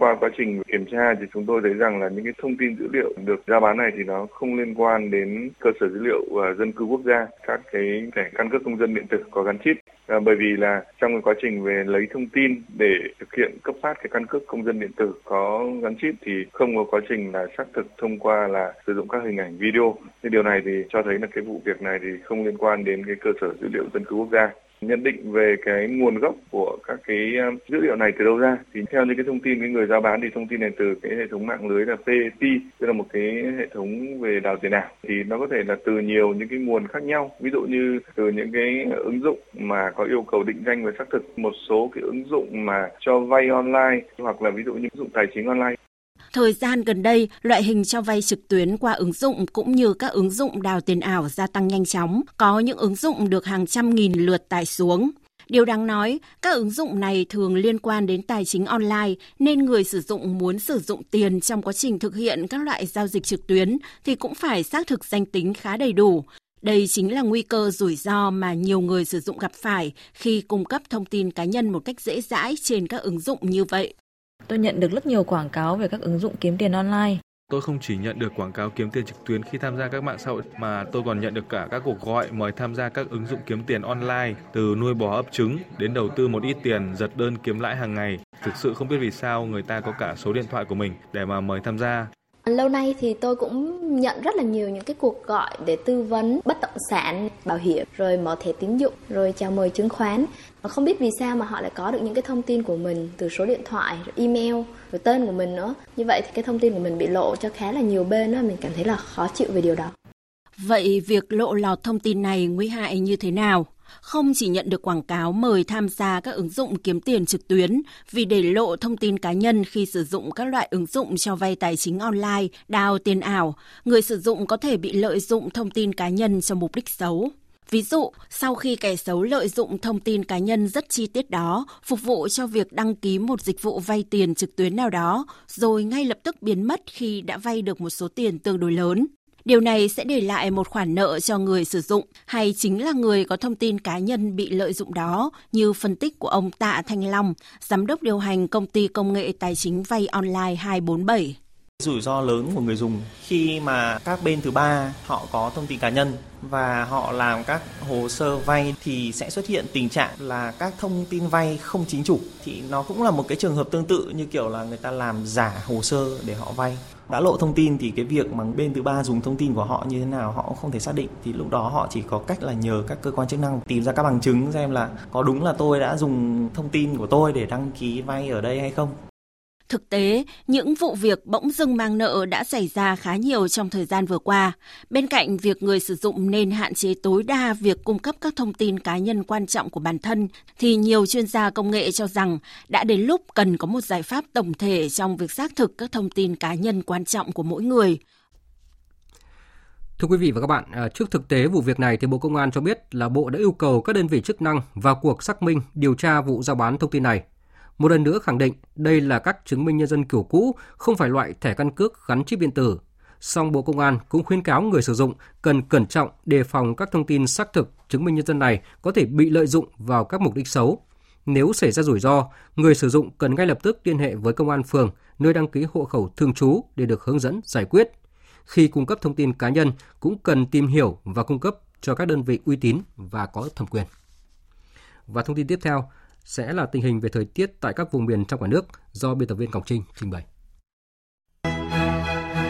qua quá trình kiểm tra thì chúng tôi thấy rằng là những cái thông tin dữ liệu được ra bán này thì nó không liên quan đến cơ sở dữ liệu uh, dân cư quốc gia, các cái thẻ căn cước công dân điện tử có gắn chip. À, bởi vì là trong cái quá trình về lấy thông tin để thực hiện cấp phát cái căn cước công dân điện tử có gắn chip thì không có quá trình là xác thực thông qua là sử dụng các hình ảnh video. Thì điều này thì cho thấy là cái vụ việc này thì không liên quan đến cái cơ sở dữ liệu dân cư quốc gia nhận định về cái nguồn gốc của các cái ờ, dữ liệu này từ đâu ra? Thì theo những cái thông tin, cái người giao bán thì thông tin này từ cái hệ thống mạng lưới là PET tức là một cái hệ thống về đào tiền ảo. Thì nó có thể là từ nhiều những cái nguồn khác nhau. Ví dụ như từ những cái ứng dụng mà có yêu cầu định danh và xác thực, một số cái ứng dụng mà cho vay online, hoặc là ví dụ như ứng dụng tài chính online. Thời gian gần đây, loại hình cho vay trực tuyến qua ứng dụng cũng như các ứng dụng đào tiền ảo gia tăng nhanh chóng, có những ứng dụng được hàng trăm nghìn lượt tải xuống. Điều đáng nói, các ứng dụng này thường liên quan đến tài chính online nên người sử dụng muốn sử dụng tiền trong quá trình thực hiện các loại giao dịch trực tuyến thì cũng phải xác thực danh tính khá đầy đủ. Đây chính là nguy cơ rủi ro mà nhiều người sử dụng gặp phải khi cung cấp thông tin cá nhân một cách dễ dãi trên các ứng dụng như vậy. Tôi nhận được rất nhiều quảng cáo về các ứng dụng kiếm tiền online. Tôi không chỉ nhận được quảng cáo kiếm tiền trực tuyến khi tham gia các mạng xã hội, mà tôi còn nhận được cả các cuộc gọi mời tham gia các ứng dụng kiếm tiền online, từ nuôi bò ấp trứng đến đầu tư một ít tiền, giật đơn kiếm lãi hàng ngày. Thực sự không biết vì sao người ta có cả số điện thoại của mình để mà mời tham gia. Lâu nay thì tôi cũng nhận rất là nhiều những cái cuộc gọi để tư vấn bất động sản, bảo hiểm, rồi mở thẻ tín dụng, rồi chào mời chứng khoán. Mà không biết vì sao mà họ lại có được những cái thông tin của mình từ số điện thoại, rồi email, rồi tên của mình nữa. Như vậy thì cái thông tin của mình bị lộ cho khá là nhiều bên đó, mình cảm thấy là khó chịu về điều đó. Vậy việc lộ lọt thông tin này nguy hại như thế nào? Không chỉ nhận được quảng cáo mời tham gia các ứng dụng kiếm tiền trực tuyến vì để lộ thông tin cá nhân khi sử dụng các loại ứng dụng cho vay tài chính online, đào tiền ảo, người sử dụng có thể bị lợi dụng thông tin cá nhân cho mục đích xấu. Ví dụ, sau khi kẻ xấu lợi dụng thông tin cá nhân rất chi tiết đó, phục vụ cho việc đăng ký một dịch vụ vay tiền trực tuyến nào đó, rồi ngay lập tức biến mất khi đã vay được một số tiền tương đối lớn. Điều này sẽ để lại một khoản nợ cho người sử dụng hay chính là người có thông tin cá nhân bị lợi dụng đó như phân tích của ông Tạ Thanh Long, giám đốc điều hành công ty công nghệ tài chính vay online 247 rủi ro lớn của người dùng khi mà các bên thứ ba họ có thông tin cá nhân và họ làm các hồ sơ vay thì sẽ xuất hiện tình trạng là các thông tin vay không chính chủ. Thì nó cũng là một cái trường hợp tương tự như kiểu là người ta làm giả hồ sơ để họ vay đã lộ thông tin thì cái việc mà bên thứ ba dùng thông tin của họ như thế nào họ cũng không thể xác định. Thì lúc đó họ chỉ có cách là nhờ các cơ quan chức năng tìm ra các bằng chứng xem là có đúng là tôi đã dùng thông tin của tôi để đăng ký vay ở đây hay không. Thực tế, những vụ việc bỗng dưng mang nợ đã xảy ra khá nhiều trong thời gian vừa qua. Bên cạnh việc người sử dụng nên hạn chế tối đa việc cung cấp các thông tin cá nhân quan trọng của bản thân, thì nhiều chuyên gia công nghệ cho rằng đã đến lúc cần có một giải pháp tổng thể trong việc xác thực các thông tin cá nhân quan trọng của mỗi người. Thưa quý vị và các bạn, à, trước thực tế vụ việc này thì Bộ Công an cho biết là Bộ đã yêu cầu các đơn vị chức năng vào cuộc xác minh điều tra vụ giao bán thông tin này. Một lần nữa khẳng định đây là các chứng minh nhân dân kiểu cũ, không phải loại thẻ căn cước gắn chip điện tử. Song Bộ Công an cũng khuyến cáo người sử dụng cần cẩn trọng đề phòng các thông tin xác thực chứng minh nhân dân này có thể bị lợi dụng vào các mục đích xấu. Nếu xảy ra rủi ro, người sử dụng cần ngay lập tức liên hệ với công an phường nơi đăng ký hộ khẩu thường trú để được hướng dẫn giải quyết. Khi cung cấp thông tin cá nhân cũng cần tìm hiểu và cung cấp cho các đơn vị uy tín và có thẩm quyền. Và thông tin tiếp theo, sẽ là tình hình về thời tiết tại các vùng miền trong cả nước do biên tập viên Ngọc Trinh trình bày.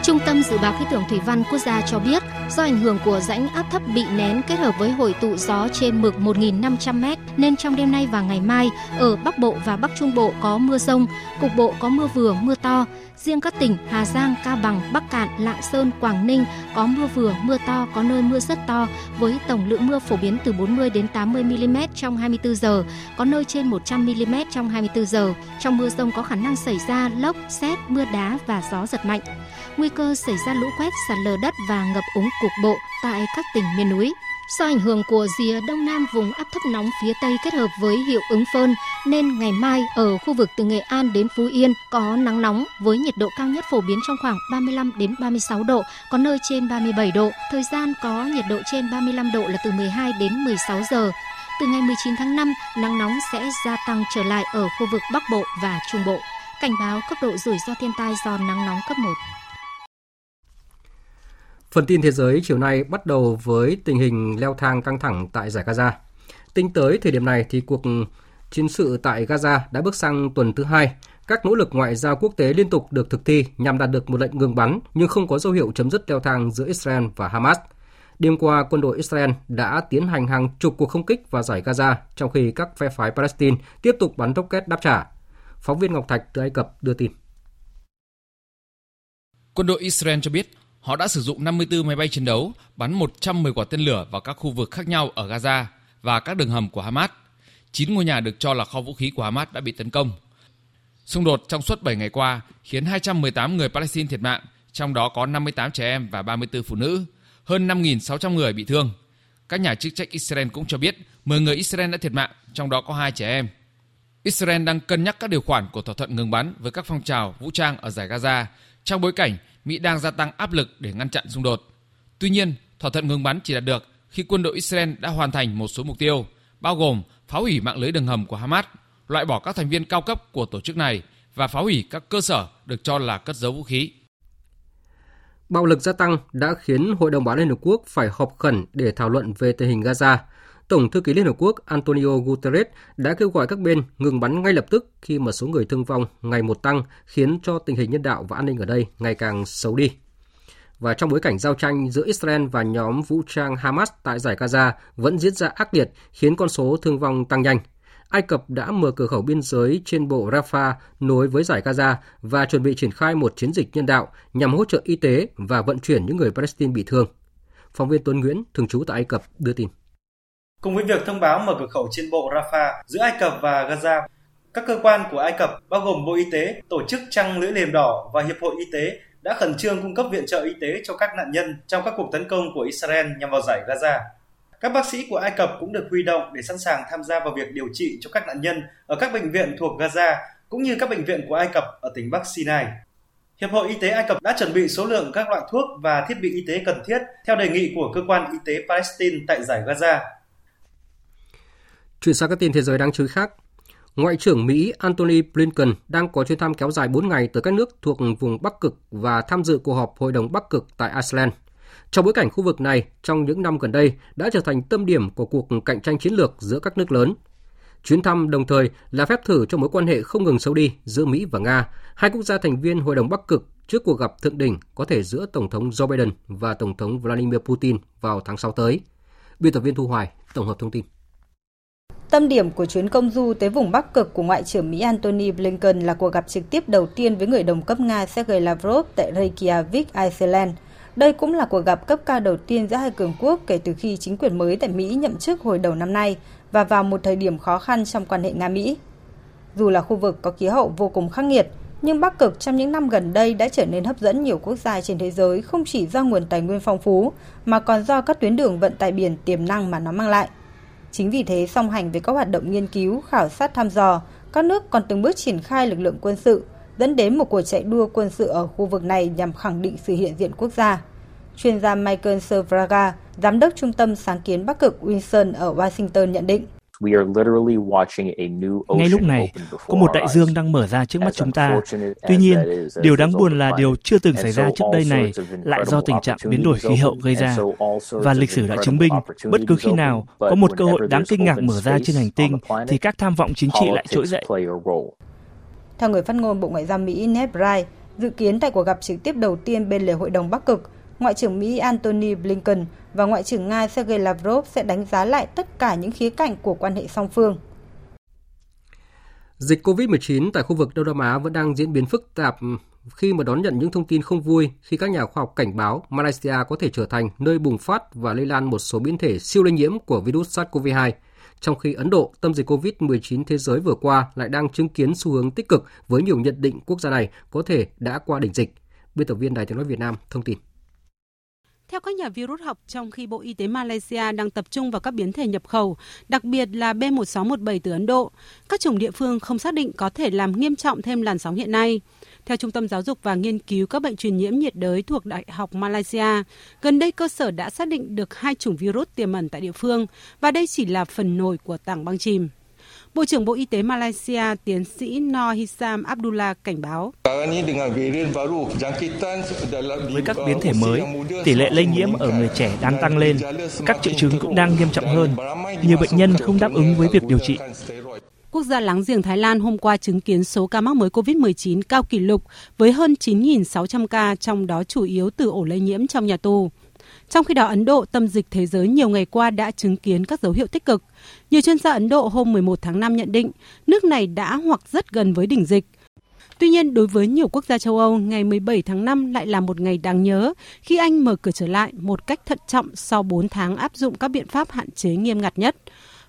Trung tâm Dự báo Khí tượng Thủy văn Quốc gia cho biết, do ảnh hưởng của rãnh áp thấp bị nén kết hợp với hội tụ gió trên mực 1.500m nên trong đêm nay và ngày mai ở Bắc Bộ và Bắc Trung Bộ có mưa rông, cục bộ có mưa vừa, mưa to. Riêng các tỉnh Hà Giang, Cao Bằng, Bắc Cạn, Lạng Sơn, Quảng Ninh có mưa vừa, mưa to, có nơi mưa rất to với tổng lượng mưa phổ biến từ 40 đến 80 mm trong 24 giờ, có nơi trên 100 mm trong 24 giờ. Trong mưa rông có khả năng xảy ra lốc, xét, mưa đá và gió giật mạnh. Nguy cơ xảy ra lũ quét, sạt lở đất và ngập úng cục bộ tại các tỉnh miền núi. Do ảnh hưởng của rìa đông nam vùng áp thấp nóng phía tây kết hợp với hiệu ứng phơn nên ngày mai ở khu vực từ Nghệ An đến Phú Yên có nắng nóng với nhiệt độ cao nhất phổ biến trong khoảng 35 đến 36 độ, có nơi trên 37 độ. Thời gian có nhiệt độ trên 35 độ là từ 12 đến 16 giờ. Từ ngày 19 tháng 5, nắng nóng sẽ gia tăng trở lại ở khu vực Bắc Bộ và Trung Bộ. Cảnh báo cấp độ rủi ro thiên tai do nắng nóng cấp 1. Phần tin thế giới chiều nay bắt đầu với tình hình leo thang căng thẳng tại giải Gaza. Tính tới thời điểm này thì cuộc chiến sự tại Gaza đã bước sang tuần thứ hai. Các nỗ lực ngoại giao quốc tế liên tục được thực thi nhằm đạt được một lệnh ngừng bắn nhưng không có dấu hiệu chấm dứt leo thang giữa Israel và Hamas. Đêm qua, quân đội Israel đã tiến hành hàng chục cuộc không kích vào giải Gaza, trong khi các phe phái Palestine tiếp tục bắn rocket đáp trả. Phóng viên Ngọc Thạch từ Ai Cập đưa tin. Quân đội Israel cho biết họ đã sử dụng 54 máy bay chiến đấu bắn 110 quả tên lửa vào các khu vực khác nhau ở Gaza và các đường hầm của Hamas. 9 ngôi nhà được cho là kho vũ khí của Hamas đã bị tấn công. Xung đột trong suốt 7 ngày qua khiến 218 người Palestine thiệt mạng, trong đó có 58 trẻ em và 34 phụ nữ. Hơn 5.600 người bị thương. Các nhà chức trách Israel cũng cho biết 10 người Israel đã thiệt mạng, trong đó có hai trẻ em. Israel đang cân nhắc các điều khoản của thỏa thuận ngừng bắn với các phong trào vũ trang ở giải Gaza trong bối cảnh Mỹ đang gia tăng áp lực để ngăn chặn xung đột. Tuy nhiên, thỏa thuận ngừng bắn chỉ đạt được khi quân đội Israel đã hoàn thành một số mục tiêu, bao gồm phá hủy mạng lưới đường hầm của Hamas, loại bỏ các thành viên cao cấp của tổ chức này và phá hủy các cơ sở được cho là cất giấu vũ khí. Bạo lực gia tăng đã khiến Hội đồng Bảo an Liên Hợp Quốc phải họp khẩn để thảo luận về tình hình Gaza. Tổng thư ký Liên Hợp Quốc Antonio Guterres đã kêu gọi các bên ngừng bắn ngay lập tức khi mà số người thương vong ngày một tăng khiến cho tình hình nhân đạo và an ninh ở đây ngày càng xấu đi. Và trong bối cảnh giao tranh giữa Israel và nhóm vũ trang Hamas tại giải Gaza vẫn diễn ra ác liệt khiến con số thương vong tăng nhanh. Ai Cập đã mở cửa khẩu biên giới trên bộ Rafah nối với giải Gaza và chuẩn bị triển khai một chiến dịch nhân đạo nhằm hỗ trợ y tế và vận chuyển những người Palestine bị thương. Phóng viên Tuấn Nguyễn, thường trú tại Ai Cập, đưa tin. Cùng với việc thông báo mở cửa khẩu trên bộ Rafah giữa Ai Cập và Gaza, các cơ quan của Ai Cập bao gồm Bộ Y tế, Tổ chức Trăng Lưỡi Liềm Đỏ và Hiệp hội Y tế đã khẩn trương cung cấp viện trợ y tế cho các nạn nhân trong các cuộc tấn công của Israel nhằm vào giải Gaza. Các bác sĩ của Ai Cập cũng được huy động để sẵn sàng tham gia vào việc điều trị cho các nạn nhân ở các bệnh viện thuộc Gaza cũng như các bệnh viện của Ai Cập ở tỉnh Bắc Sinai. Hiệp hội Y tế Ai Cập đã chuẩn bị số lượng các loại thuốc và thiết bị y tế cần thiết theo đề nghị của cơ quan y tế Palestine tại giải Gaza. Chuyển sang các tin thế giới đáng chú ý khác. Ngoại trưởng Mỹ Antony Blinken đang có chuyến thăm kéo dài 4 ngày tới các nước thuộc vùng Bắc Cực và tham dự cuộc họp Hội đồng Bắc Cực tại Iceland. Trong bối cảnh khu vực này, trong những năm gần đây đã trở thành tâm điểm của cuộc cạnh tranh chiến lược giữa các nước lớn. Chuyến thăm đồng thời là phép thử cho mối quan hệ không ngừng xấu đi giữa Mỹ và Nga, hai quốc gia thành viên Hội đồng Bắc Cực trước cuộc gặp thượng đỉnh có thể giữa Tổng thống Joe Biden và Tổng thống Vladimir Putin vào tháng 6 tới. Biên tập viên Thu Hoài tổng hợp thông tin. Tâm điểm của chuyến công du tới vùng Bắc Cực của Ngoại trưởng Mỹ Antony Blinken là cuộc gặp trực tiếp đầu tiên với người đồng cấp Nga Sergei Lavrov tại Reykjavik, Iceland. Đây cũng là cuộc gặp cấp cao đầu tiên giữa hai cường quốc kể từ khi chính quyền mới tại Mỹ nhậm chức hồi đầu năm nay và vào một thời điểm khó khăn trong quan hệ Nga-Mỹ. Dù là khu vực có khí hậu vô cùng khắc nghiệt, nhưng Bắc Cực trong những năm gần đây đã trở nên hấp dẫn nhiều quốc gia trên thế giới không chỉ do nguồn tài nguyên phong phú, mà còn do các tuyến đường vận tải biển tiềm năng mà nó mang lại. Chính vì thế, song hành với các hoạt động nghiên cứu, khảo sát thăm dò, các nước còn từng bước triển khai lực lượng quân sự, dẫn đến một cuộc chạy đua quân sự ở khu vực này nhằm khẳng định sự hiện diện quốc gia. Chuyên gia Michael Servraga, giám đốc Trung tâm Sáng kiến Bắc Cực Wilson ở Washington nhận định. Ngay lúc này, có một đại dương đang mở ra trước mắt chúng ta. Tuy nhiên, điều đáng buồn là điều chưa từng xảy ra trước đây này lại do tình trạng biến đổi khí hậu gây ra. Và lịch sử đã chứng minh, bất cứ khi nào có một cơ hội đáng kinh ngạc mở ra trên hành tinh, thì các tham vọng chính trị lại trỗi dậy. Theo người phát ngôn Bộ Ngoại giao Mỹ Ned Price, dự kiến tại cuộc gặp trực tiếp đầu tiên bên lề Hội đồng Bắc Cực, Ngoại trưởng Mỹ Antony Blinken và Ngoại trưởng Nga Sergei Lavrov sẽ đánh giá lại tất cả những khía cạnh của quan hệ song phương. Dịch COVID-19 tại khu vực Đông Nam Á vẫn đang diễn biến phức tạp khi mà đón nhận những thông tin không vui khi các nhà khoa học cảnh báo Malaysia có thể trở thành nơi bùng phát và lây lan một số biến thể siêu lây nhiễm của virus SARS-CoV-2, trong khi Ấn Độ, tâm dịch COVID-19 thế giới vừa qua lại đang chứng kiến xu hướng tích cực với nhiều nhận định quốc gia này có thể đã qua đỉnh dịch. Biên tập viên Đài tiếng nói Việt Nam thông tin. Theo các nhà virus học, trong khi Bộ Y tế Malaysia đang tập trung vào các biến thể nhập khẩu, đặc biệt là B1617 từ Ấn Độ, các chủng địa phương không xác định có thể làm nghiêm trọng thêm làn sóng hiện nay. Theo Trung tâm Giáo dục và Nghiên cứu các bệnh truyền nhiễm nhiệt đới thuộc Đại học Malaysia, gần đây cơ sở đã xác định được hai chủng virus tiềm ẩn tại địa phương và đây chỉ là phần nổi của tảng băng chìm. Bộ trưởng Bộ Y tế Malaysia tiến sĩ Noor Hisham Abdullah cảnh báo. Với các biến thể mới, tỷ lệ lây nhiễm ở người trẻ đang tăng lên, các triệu chứng cũng đang nghiêm trọng hơn. Nhiều bệnh nhân không đáp ứng với việc điều trị. Quốc gia láng giềng Thái Lan hôm qua chứng kiến số ca mắc mới COVID-19 cao kỷ lục với hơn 9.600 ca, trong đó chủ yếu từ ổ lây nhiễm trong nhà tù. Trong khi đó, Ấn Độ, tâm dịch thế giới nhiều ngày qua đã chứng kiến các dấu hiệu tích cực. Nhiều chuyên gia Ấn Độ hôm 11 tháng 5 nhận định nước này đã hoặc rất gần với đỉnh dịch. Tuy nhiên, đối với nhiều quốc gia châu Âu, ngày 17 tháng 5 lại là một ngày đáng nhớ khi Anh mở cửa trở lại một cách thận trọng sau 4 tháng áp dụng các biện pháp hạn chế nghiêm ngặt nhất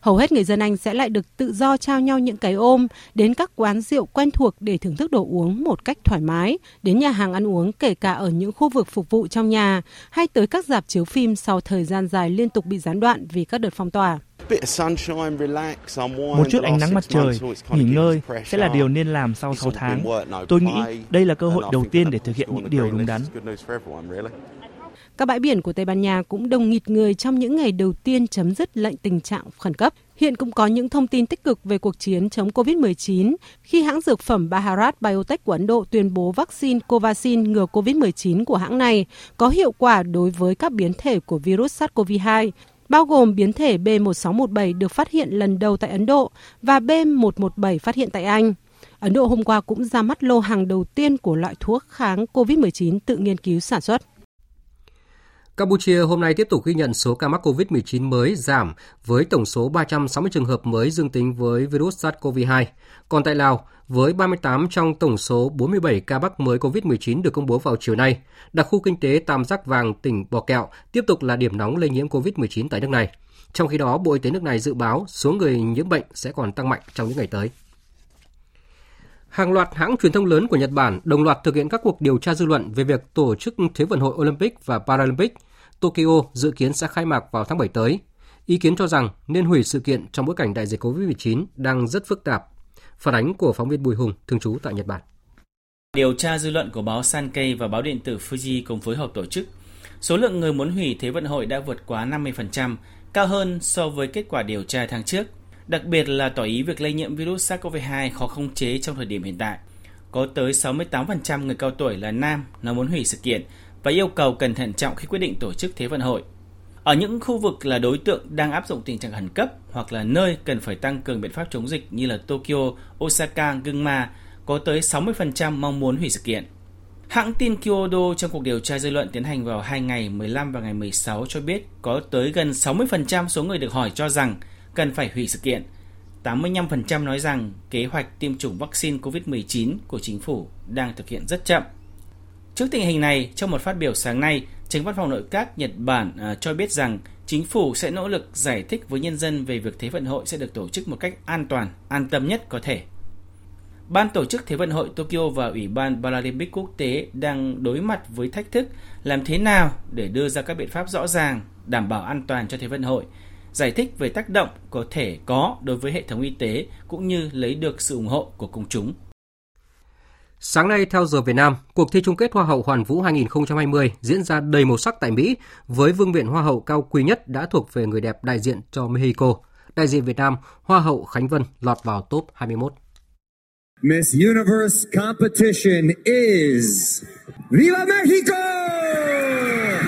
hầu hết người dân Anh sẽ lại được tự do trao nhau những cái ôm đến các quán rượu quen thuộc để thưởng thức đồ uống một cách thoải mái, đến nhà hàng ăn uống kể cả ở những khu vực phục vụ trong nhà hay tới các dạp chiếu phim sau thời gian dài liên tục bị gián đoạn vì các đợt phong tỏa. Một chút ánh nắng mặt trời, nghỉ ngơi sẽ là điều nên làm sau 6 tháng. Tôi nghĩ đây là cơ hội đầu tiên để thực hiện những điều đúng đắn. Các bãi biển của Tây Ban Nha cũng đông nghịt người trong những ngày đầu tiên chấm dứt lệnh tình trạng khẩn cấp. Hiện cũng có những thông tin tích cực về cuộc chiến chống COVID-19 khi hãng dược phẩm Bharat Biotech của Ấn Độ tuyên bố vaccine Covaxin ngừa COVID-19 của hãng này có hiệu quả đối với các biến thể của virus SARS-CoV-2, bao gồm biến thể B1617 được phát hiện lần đầu tại Ấn Độ và B117 phát hiện tại Anh. Ấn Độ hôm qua cũng ra mắt lô hàng đầu tiên của loại thuốc kháng COVID-19 tự nghiên cứu sản xuất. Campuchia hôm nay tiếp tục ghi nhận số ca mắc COVID-19 mới giảm với tổng số 360 trường hợp mới dương tính với virus SARS-CoV-2. Còn tại Lào, với 38 trong tổng số 47 ca mắc mới COVID-19 được công bố vào chiều nay, đặc khu kinh tế Tam Giác Vàng tỉnh Bò Kẹo tiếp tục là điểm nóng lây nhiễm COVID-19 tại nước này. Trong khi đó, Bộ Y tế nước này dự báo số người nhiễm bệnh sẽ còn tăng mạnh trong những ngày tới. Hàng loạt hãng truyền thông lớn của Nhật Bản đồng loạt thực hiện các cuộc điều tra dư luận về việc tổ chức Thế vận hội Olympic và Paralympic Tokyo dự kiến sẽ khai mạc vào tháng 7 tới. Ý kiến cho rằng nên hủy sự kiện trong bối cảnh đại dịch COVID-19 đang rất phức tạp. Phản ánh của phóng viên Bùi Hùng, thường trú tại Nhật Bản. Điều tra dư luận của báo Sankei và báo điện tử Fuji cùng phối hợp tổ chức. Số lượng người muốn hủy Thế vận hội đã vượt quá 50%, cao hơn so với kết quả điều tra tháng trước – đặc biệt là tỏ ý việc lây nhiễm virus SARS-CoV-2 khó khống chế trong thời điểm hiện tại. Có tới 68% người cao tuổi là nam nói muốn hủy sự kiện và yêu cầu cần thận trọng khi quyết định tổ chức Thế vận hội. Ở những khu vực là đối tượng đang áp dụng tình trạng khẩn cấp hoặc là nơi cần phải tăng cường biện pháp chống dịch như là Tokyo, Osaka, Gunma, có tới 60% mong muốn hủy sự kiện. Hãng tin Kyodo trong cuộc điều tra dư luận tiến hành vào hai ngày 15 và ngày 16 cho biết có tới gần 60% số người được hỏi cho rằng cần phải hủy sự kiện. 85% nói rằng kế hoạch tiêm chủng vaccine COVID-19 của chính phủ đang thực hiện rất chậm. Trước tình hình này, trong một phát biểu sáng nay, Tránh văn phòng nội các Nhật Bản uh, cho biết rằng chính phủ sẽ nỗ lực giải thích với nhân dân về việc Thế vận hội sẽ được tổ chức một cách an toàn, an tâm nhất có thể. Ban tổ chức Thế vận hội Tokyo và Ủy ban Paralympic quốc tế đang đối mặt với thách thức làm thế nào để đưa ra các biện pháp rõ ràng, đảm bảo an toàn cho Thế vận hội – giải thích về tác động có thể có đối với hệ thống y tế cũng như lấy được sự ủng hộ của công chúng. Sáng nay theo giờ Việt Nam, cuộc thi chung kết Hoa hậu Hoàn vũ 2020 diễn ra đầy màu sắc tại Mỹ với vương miện Hoa hậu cao quý nhất đã thuộc về người đẹp đại diện cho Mexico. Đại diện Việt Nam, Hoa hậu Khánh Vân lọt vào top 21. Miss Universe competition is Viva Mexico!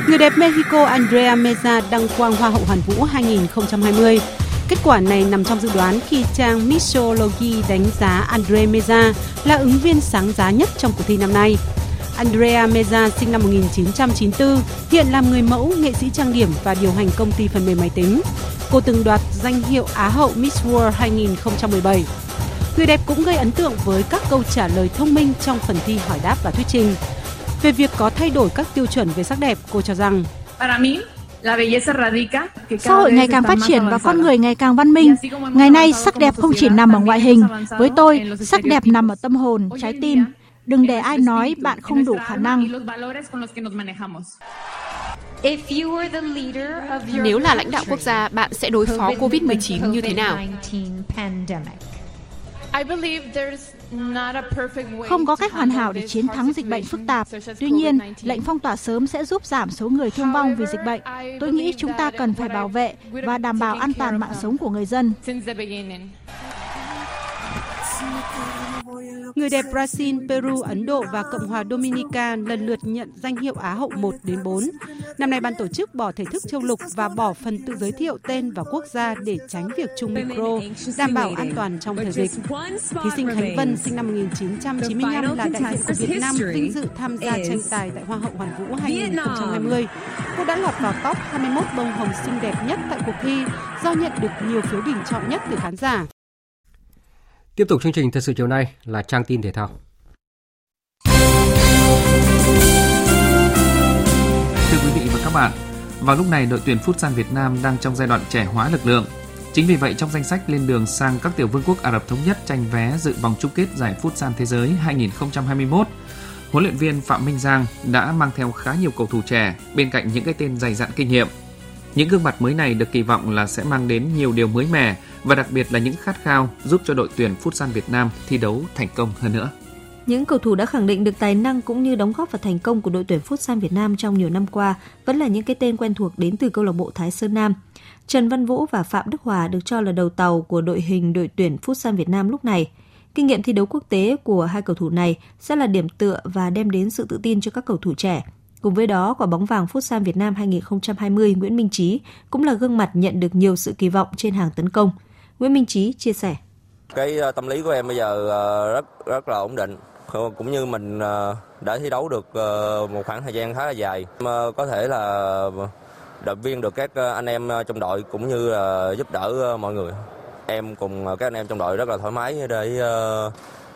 Người đẹp Mexico Andrea Meza đăng quang Hoa hậu Hoàn vũ 2020. Kết quả này nằm trong dự đoán khi trang Mixology đánh giá Andre Meza là ứng viên sáng giá nhất trong cuộc thi năm nay. Andrea Meza sinh năm 1994, hiện làm người mẫu, nghệ sĩ trang điểm và điều hành công ty phần mềm máy tính. Cô từng đoạt danh hiệu Á hậu Miss World 2017. Người đẹp cũng gây ấn tượng với các câu trả lời thông minh trong phần thi hỏi đáp và thuyết trình. Về việc có thay đổi các tiêu chuẩn về sắc đẹp, cô cho rằng Xã hội ngày càng phát triển và con người ngày càng văn minh. Ngày nay, sắc đẹp không chỉ nằm ở ngoại hình. Với tôi, sắc đẹp nằm ở tâm hồn, trái tim. Đừng để ai nói bạn không đủ khả năng. Nếu là lãnh đạo quốc gia, bạn sẽ đối phó COVID-19 như thế nào? Không có cách hoàn hảo để chiến thắng dịch bệnh phức tạp. Tuy nhiên, lệnh phong tỏa sớm sẽ giúp giảm số người thương vong vì dịch bệnh. Tôi nghĩ chúng ta cần phải bảo vệ và đảm bảo an toàn mạng sống của người dân. Người đẹp Brazil, Peru, Ấn Độ và Cộng hòa Dominica lần lượt nhận danh hiệu Á hậu 1 đến 4. Năm nay ban tổ chức bỏ thể thức châu lục và bỏ phần tự giới thiệu tên và quốc gia để tránh việc chung micro, đảm bảo an toàn trong thời dịch. Thí sinh Khánh Vân sinh năm 1995 là đại diện của Việt Nam vinh dự tham gia tranh tài tại Hoa hậu Hoàn vũ 2020. Cô đã lọt vào top 21 bông hồng xinh đẹp nhất tại cuộc thi do nhận được nhiều phiếu bình chọn nhất từ khán giả. Tiếp tục chương trình thời sự chiều nay là trang tin thể thao. Thưa quý vị và các bạn, vào lúc này đội tuyển Futsal Việt Nam đang trong giai đoạn trẻ hóa lực lượng. Chính vì vậy trong danh sách lên đường sang các tiểu vương quốc Ả Rập thống nhất tranh vé dự vòng chung kết giải Futsal thế giới 2021, huấn luyện viên Phạm Minh Giang đã mang theo khá nhiều cầu thủ trẻ bên cạnh những cái tên dày dặn kinh nghiệm. Những gương mặt mới này được kỳ vọng là sẽ mang đến nhiều điều mới mẻ và đặc biệt là những khát khao giúp cho đội tuyển Futsal Việt Nam thi đấu thành công hơn nữa. Những cầu thủ đã khẳng định được tài năng cũng như đóng góp vào thành công của đội tuyển Futsal Việt Nam trong nhiều năm qua vẫn là những cái tên quen thuộc đến từ câu lạc bộ Thái Sơn Nam. Trần Văn Vũ và Phạm Đức Hòa được cho là đầu tàu của đội hình đội tuyển Futsal Việt Nam lúc này. Kinh nghiệm thi đấu quốc tế của hai cầu thủ này sẽ là điểm tựa và đem đến sự tự tin cho các cầu thủ trẻ. Cùng với đó, quả bóng vàng Futsal Việt Nam 2020 Nguyễn Minh Trí cũng là gương mặt nhận được nhiều sự kỳ vọng trên hàng tấn công – Nguyễn Minh Trí chia sẻ. Cái ờ, tâm lý của em bây giờ ờ, rất rất là ổn định. Cũng như mình ờ, đã thi đấu được một khoảng thời gian khá là dài. Có thể là động viên được các anh em trong đội cũng như là giúp đỡ mọi người. Em cùng các anh em trong đội rất là thoải mái để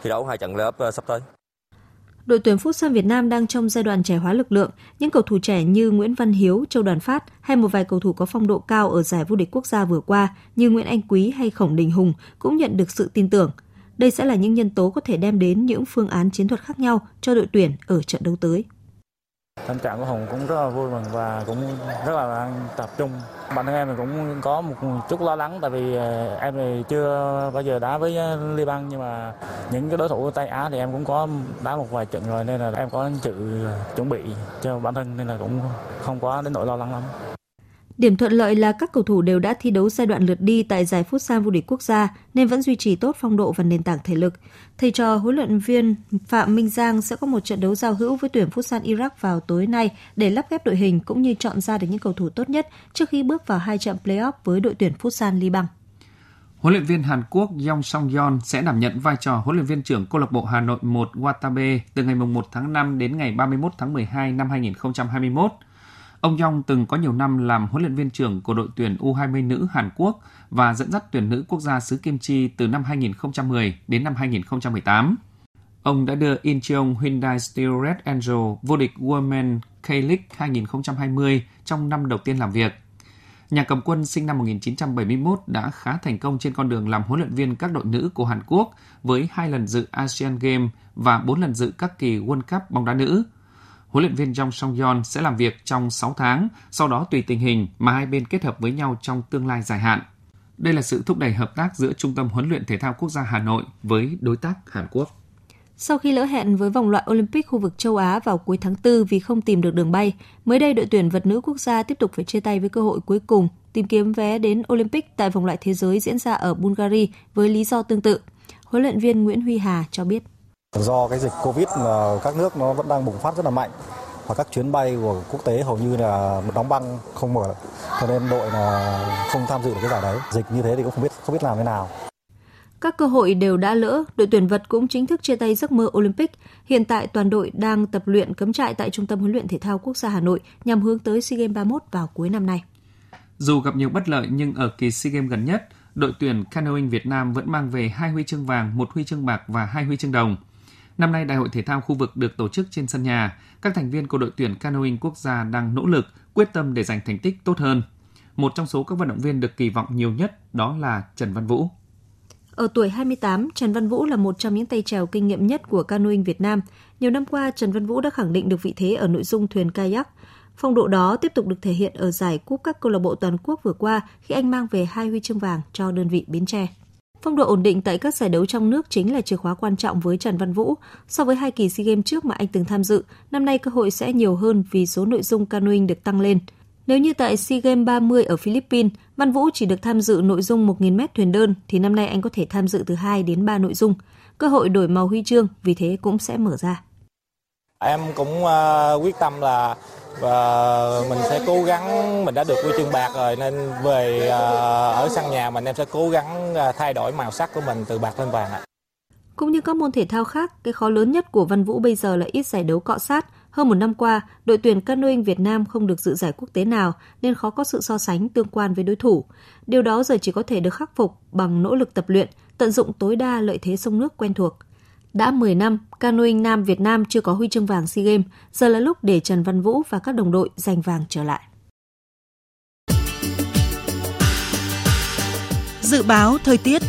thi đấu hai trận lớp sắp tới. Đội tuyển Futsal Việt Nam đang trong giai đoạn trẻ hóa lực lượng. Những cầu thủ trẻ như Nguyễn Văn Hiếu, Châu Đoàn Phát hay một vài cầu thủ có phong độ cao ở giải vô địch quốc gia vừa qua như Nguyễn Anh Quý hay Khổng Đình Hùng cũng nhận được sự tin tưởng. Đây sẽ là những nhân tố có thể đem đến những phương án chiến thuật khác nhau cho đội tuyển ở trận đấu tới. Tâm trạng của Hùng cũng rất là vui mừng và cũng rất là tập trung. Bản thân em thì cũng có một chút lo lắng tại vì ờ, em thì chưa bao giờ đá với liên Liban nhưng mà những cái đối thủ Tây Á thì em cũng có đá một vài trận rồi nên là em có sự chuẩn bị cho bản thân nên là cũng không quá đến nỗi lo lắng lắm. Điểm thuận lợi là các cầu thủ đều đã thi đấu giai đoạn lượt đi tại giải Futsal vô địch quốc gia nên vẫn duy trì tốt phong độ và nền tảng thể lực. Thầy trò huấn luyện viên Phạm Minh Giang sẽ có một trận đấu giao hữu với tuyển Futsal Iraq vào tối nay để lắp ghép đội hình cũng như chọn ra được những cầu thủ tốt nhất trước khi bước vào hai trận playoff với đội tuyển Futsal Liban. Huấn luyện viên Hàn Quốc Yong Song Yeon sẽ đảm nhận vai trò huấn luyện viên trưởng câu lạc bộ Hà Nội 1 Watabe từ ngày 1 tháng 5 đến ngày 31 tháng 12 năm 2021. Ông Yong từng có nhiều năm làm huấn luyện viên trưởng của đội tuyển U20 nữ Hàn Quốc và dẫn dắt tuyển nữ quốc gia xứ Kim Chi từ năm 2010 đến năm 2018. Ông đã đưa Incheon Hyundai Steel Red Angel, vô địch Women K-League 2020 trong năm đầu tiên làm việc. Nhà cầm quân sinh năm 1971 đã khá thành công trên con đường làm huấn luyện viên các đội nữ của Hàn Quốc với hai lần dự Asian Games và bốn lần dự các kỳ World Cup bóng đá nữ – huấn luyện viên Jong Song Yeon sẽ làm việc trong 6 tháng, sau đó tùy tình hình mà hai bên kết hợp với nhau trong tương lai dài hạn. Đây là sự thúc đẩy hợp tác giữa Trung tâm huấn luyện thể thao quốc gia Hà Nội với đối tác Hàn Quốc. Sau khi lỡ hẹn với vòng loại Olympic khu vực châu Á vào cuối tháng 4 vì không tìm được đường bay, mới đây đội tuyển vật nữ quốc gia tiếp tục phải chia tay với cơ hội cuối cùng tìm kiếm vé đến Olympic tại vòng loại thế giới diễn ra ở Bulgaria với lý do tương tự. Huấn luyện viên Nguyễn Huy Hà cho biết. Do cái dịch Covid mà các nước nó vẫn đang bùng phát rất là mạnh và các chuyến bay của quốc tế hầu như là đóng băng không mở cho nên đội là không tham dự được cái giải đấy dịch như thế thì cũng không biết không biết làm thế nào Các cơ hội đều đã lỡ, đội tuyển vật cũng chính thức chia tay giấc mơ Olympic. Hiện tại toàn đội đang tập luyện cấm trại tại Trung tâm huấn luyện thể thao quốc gia Hà Nội nhằm hướng tới SEA Games 31 vào cuối năm nay. Dù gặp nhiều bất lợi nhưng ở kỳ SEA Games gần nhất, đội tuyển canoeing Việt Nam vẫn mang về hai huy chương vàng, một huy chương bạc và hai huy chương đồng. Năm nay Đại hội thể thao khu vực được tổ chức trên sân nhà, các thành viên của đội tuyển canoeing quốc gia đang nỗ lực, quyết tâm để giành thành tích tốt hơn. Một trong số các vận động viên được kỳ vọng nhiều nhất đó là Trần Văn Vũ. Ở tuổi 28, Trần Văn Vũ là một trong những tay trèo kinh nghiệm nhất của canoeing Việt Nam. Nhiều năm qua, Trần Văn Vũ đã khẳng định được vị thế ở nội dung thuyền kayak. Phong độ đó tiếp tục được thể hiện ở giải cúp các câu lạc bộ toàn quốc vừa qua khi anh mang về hai huy chương vàng cho đơn vị Bến Tre. Phong độ ổn định tại các giải đấu trong nước chính là chìa khóa quan trọng với Trần Văn Vũ. So với hai kỳ SEA Games trước mà anh từng tham dự, năm nay cơ hội sẽ nhiều hơn vì số nội dung canoeing được tăng lên. Nếu như tại SEA Games 30 ở Philippines, Văn Vũ chỉ được tham dự nội dung 1.000m thuyền đơn, thì năm nay anh có thể tham dự từ 2 đến 3 nội dung. Cơ hội đổi màu huy chương vì thế cũng sẽ mở ra. Em cũng uh, quyết tâm là và mình sẽ cố gắng mình đã được huy chương bạc rồi nên về à, ở sân nhà mình em sẽ cố gắng à, thay đổi màu sắc của mình từ bạc lên vàng ạ. Cũng như các môn thể thao khác, cái khó lớn nhất của Văn Vũ bây giờ là ít giải đấu cọ sát. Hơn một năm qua, đội tuyển canoeing Việt Nam không được dự giải quốc tế nào nên khó có sự so sánh tương quan với đối thủ. Điều đó giờ chỉ có thể được khắc phục bằng nỗ lực tập luyện, tận dụng tối đa lợi thế sông nước quen thuộc. Đã 10 năm, canoeing nam Việt Nam chưa có huy chương vàng SEA Games, giờ là lúc để Trần Văn Vũ và các đồng đội giành vàng trở lại. Dự báo thời tiết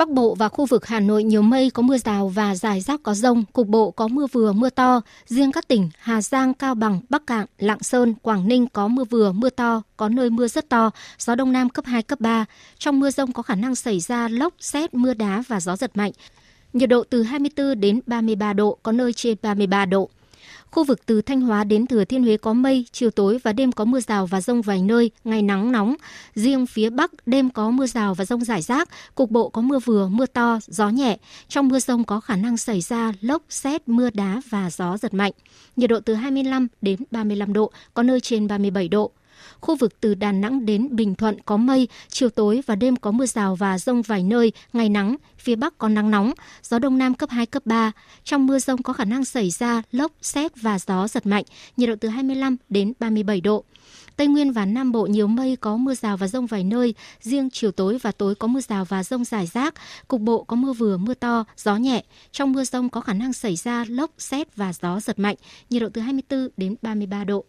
Bắc Bộ và khu vực Hà Nội nhiều mây có mưa rào và rải rác có rông, cục bộ có mưa vừa mưa to. Riêng các tỉnh Hà Giang, Cao Bằng, Bắc Cạn, Lạng Sơn, Quảng Ninh có mưa vừa mưa to, có nơi mưa rất to, gió đông nam cấp 2, cấp 3. Trong mưa rông có khả năng xảy ra lốc, xét, mưa đá và gió giật mạnh. Nhiệt độ từ 24 đến 33 độ, có nơi trên 33 độ. Khu vực từ Thanh Hóa đến Thừa Thiên Huế có mây, chiều tối và đêm có mưa rào và rông vài nơi, ngày nắng nóng. Riêng phía Bắc đêm có mưa rào và rông rải rác, cục bộ có mưa vừa, mưa to, gió nhẹ. Trong mưa rông có khả năng xảy ra lốc, xét, mưa đá và gió giật mạnh. Nhiệt độ từ 25 đến 35 độ, có nơi trên 37 độ. Khu vực từ Đà Nẵng đến Bình Thuận có mây, chiều tối và đêm có mưa rào và rông vài nơi, ngày nắng, phía Bắc có nắng nóng, gió Đông Nam cấp 2, cấp 3. Trong mưa rông có khả năng xảy ra lốc, xét và gió giật mạnh, nhiệt độ từ 25 đến 37 độ. Tây Nguyên và Nam Bộ nhiều mây có mưa rào và rông vài nơi, riêng chiều tối và tối có mưa rào và rông rải rác, cục bộ có mưa vừa mưa to, gió nhẹ. Trong mưa rông có khả năng xảy ra lốc, xét và gió giật mạnh, nhiệt độ từ 24 đến 33 độ.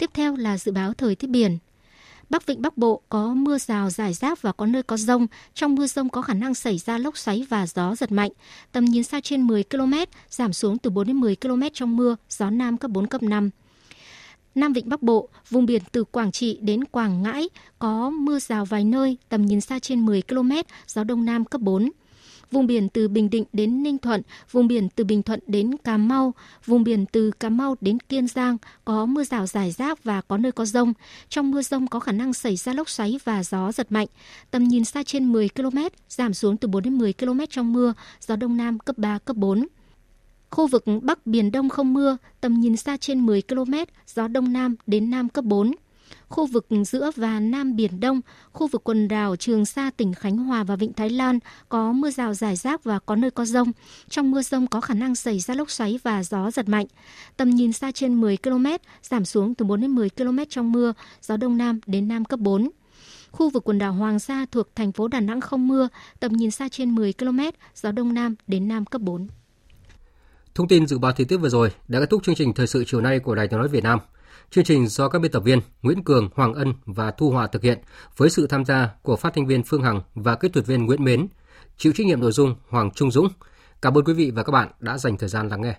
Tiếp theo là dự báo thời tiết biển. Bắc Vịnh Bắc Bộ có mưa rào rải rác và có nơi có rông. Trong mưa rông có khả năng xảy ra lốc xoáy và gió giật mạnh. Tầm nhìn xa trên 10 km, giảm xuống từ 4 đến 10 km trong mưa, gió Nam cấp 4, cấp 5. Nam Vịnh Bắc Bộ, vùng biển từ Quảng Trị đến Quảng Ngãi có mưa rào vài nơi, tầm nhìn xa trên 10 km, gió Đông Nam cấp 4 vùng biển từ Bình Định đến Ninh Thuận, vùng biển từ Bình Thuận đến Cà Mau, vùng biển từ Cà Mau đến Kiên Giang có mưa rào rải rác và có nơi có rông. Trong mưa rông có khả năng xảy ra lốc xoáy và gió giật mạnh. Tầm nhìn xa trên 10 km, giảm xuống từ 4 đến 10 km trong mưa, gió Đông Nam cấp 3, cấp 4. Khu vực Bắc Biển Đông không mưa, tầm nhìn xa trên 10 km, gió Đông Nam đến Nam cấp 4 khu vực giữa và Nam Biển Đông, khu vực quần đảo Trường Sa, tỉnh Khánh Hòa và Vịnh Thái Lan có mưa rào rải rác và có nơi có rông. Trong mưa rông có khả năng xảy ra lốc xoáy và gió giật mạnh. Tầm nhìn xa trên 10 km, giảm xuống từ 4 đến 10 km trong mưa, gió Đông Nam đến Nam cấp 4. Khu vực quần đảo Hoàng Sa thuộc thành phố Đà Nẵng không mưa, tầm nhìn xa trên 10 km, gió Đông Nam đến Nam cấp 4. Thông tin dự báo thời tiết vừa rồi đã kết thúc chương trình thời sự chiều nay của Đài Tiếng nói Việt Nam. Chương trình do các biên tập viên Nguyễn Cường, Hoàng Ân và Thu Hòa thực hiện với sự tham gia của phát thanh viên Phương Hằng và kỹ thuật viên Nguyễn Mến, chịu trách nhiệm nội dung Hoàng Trung Dũng. Cảm ơn quý vị và các bạn đã dành thời gian lắng nghe.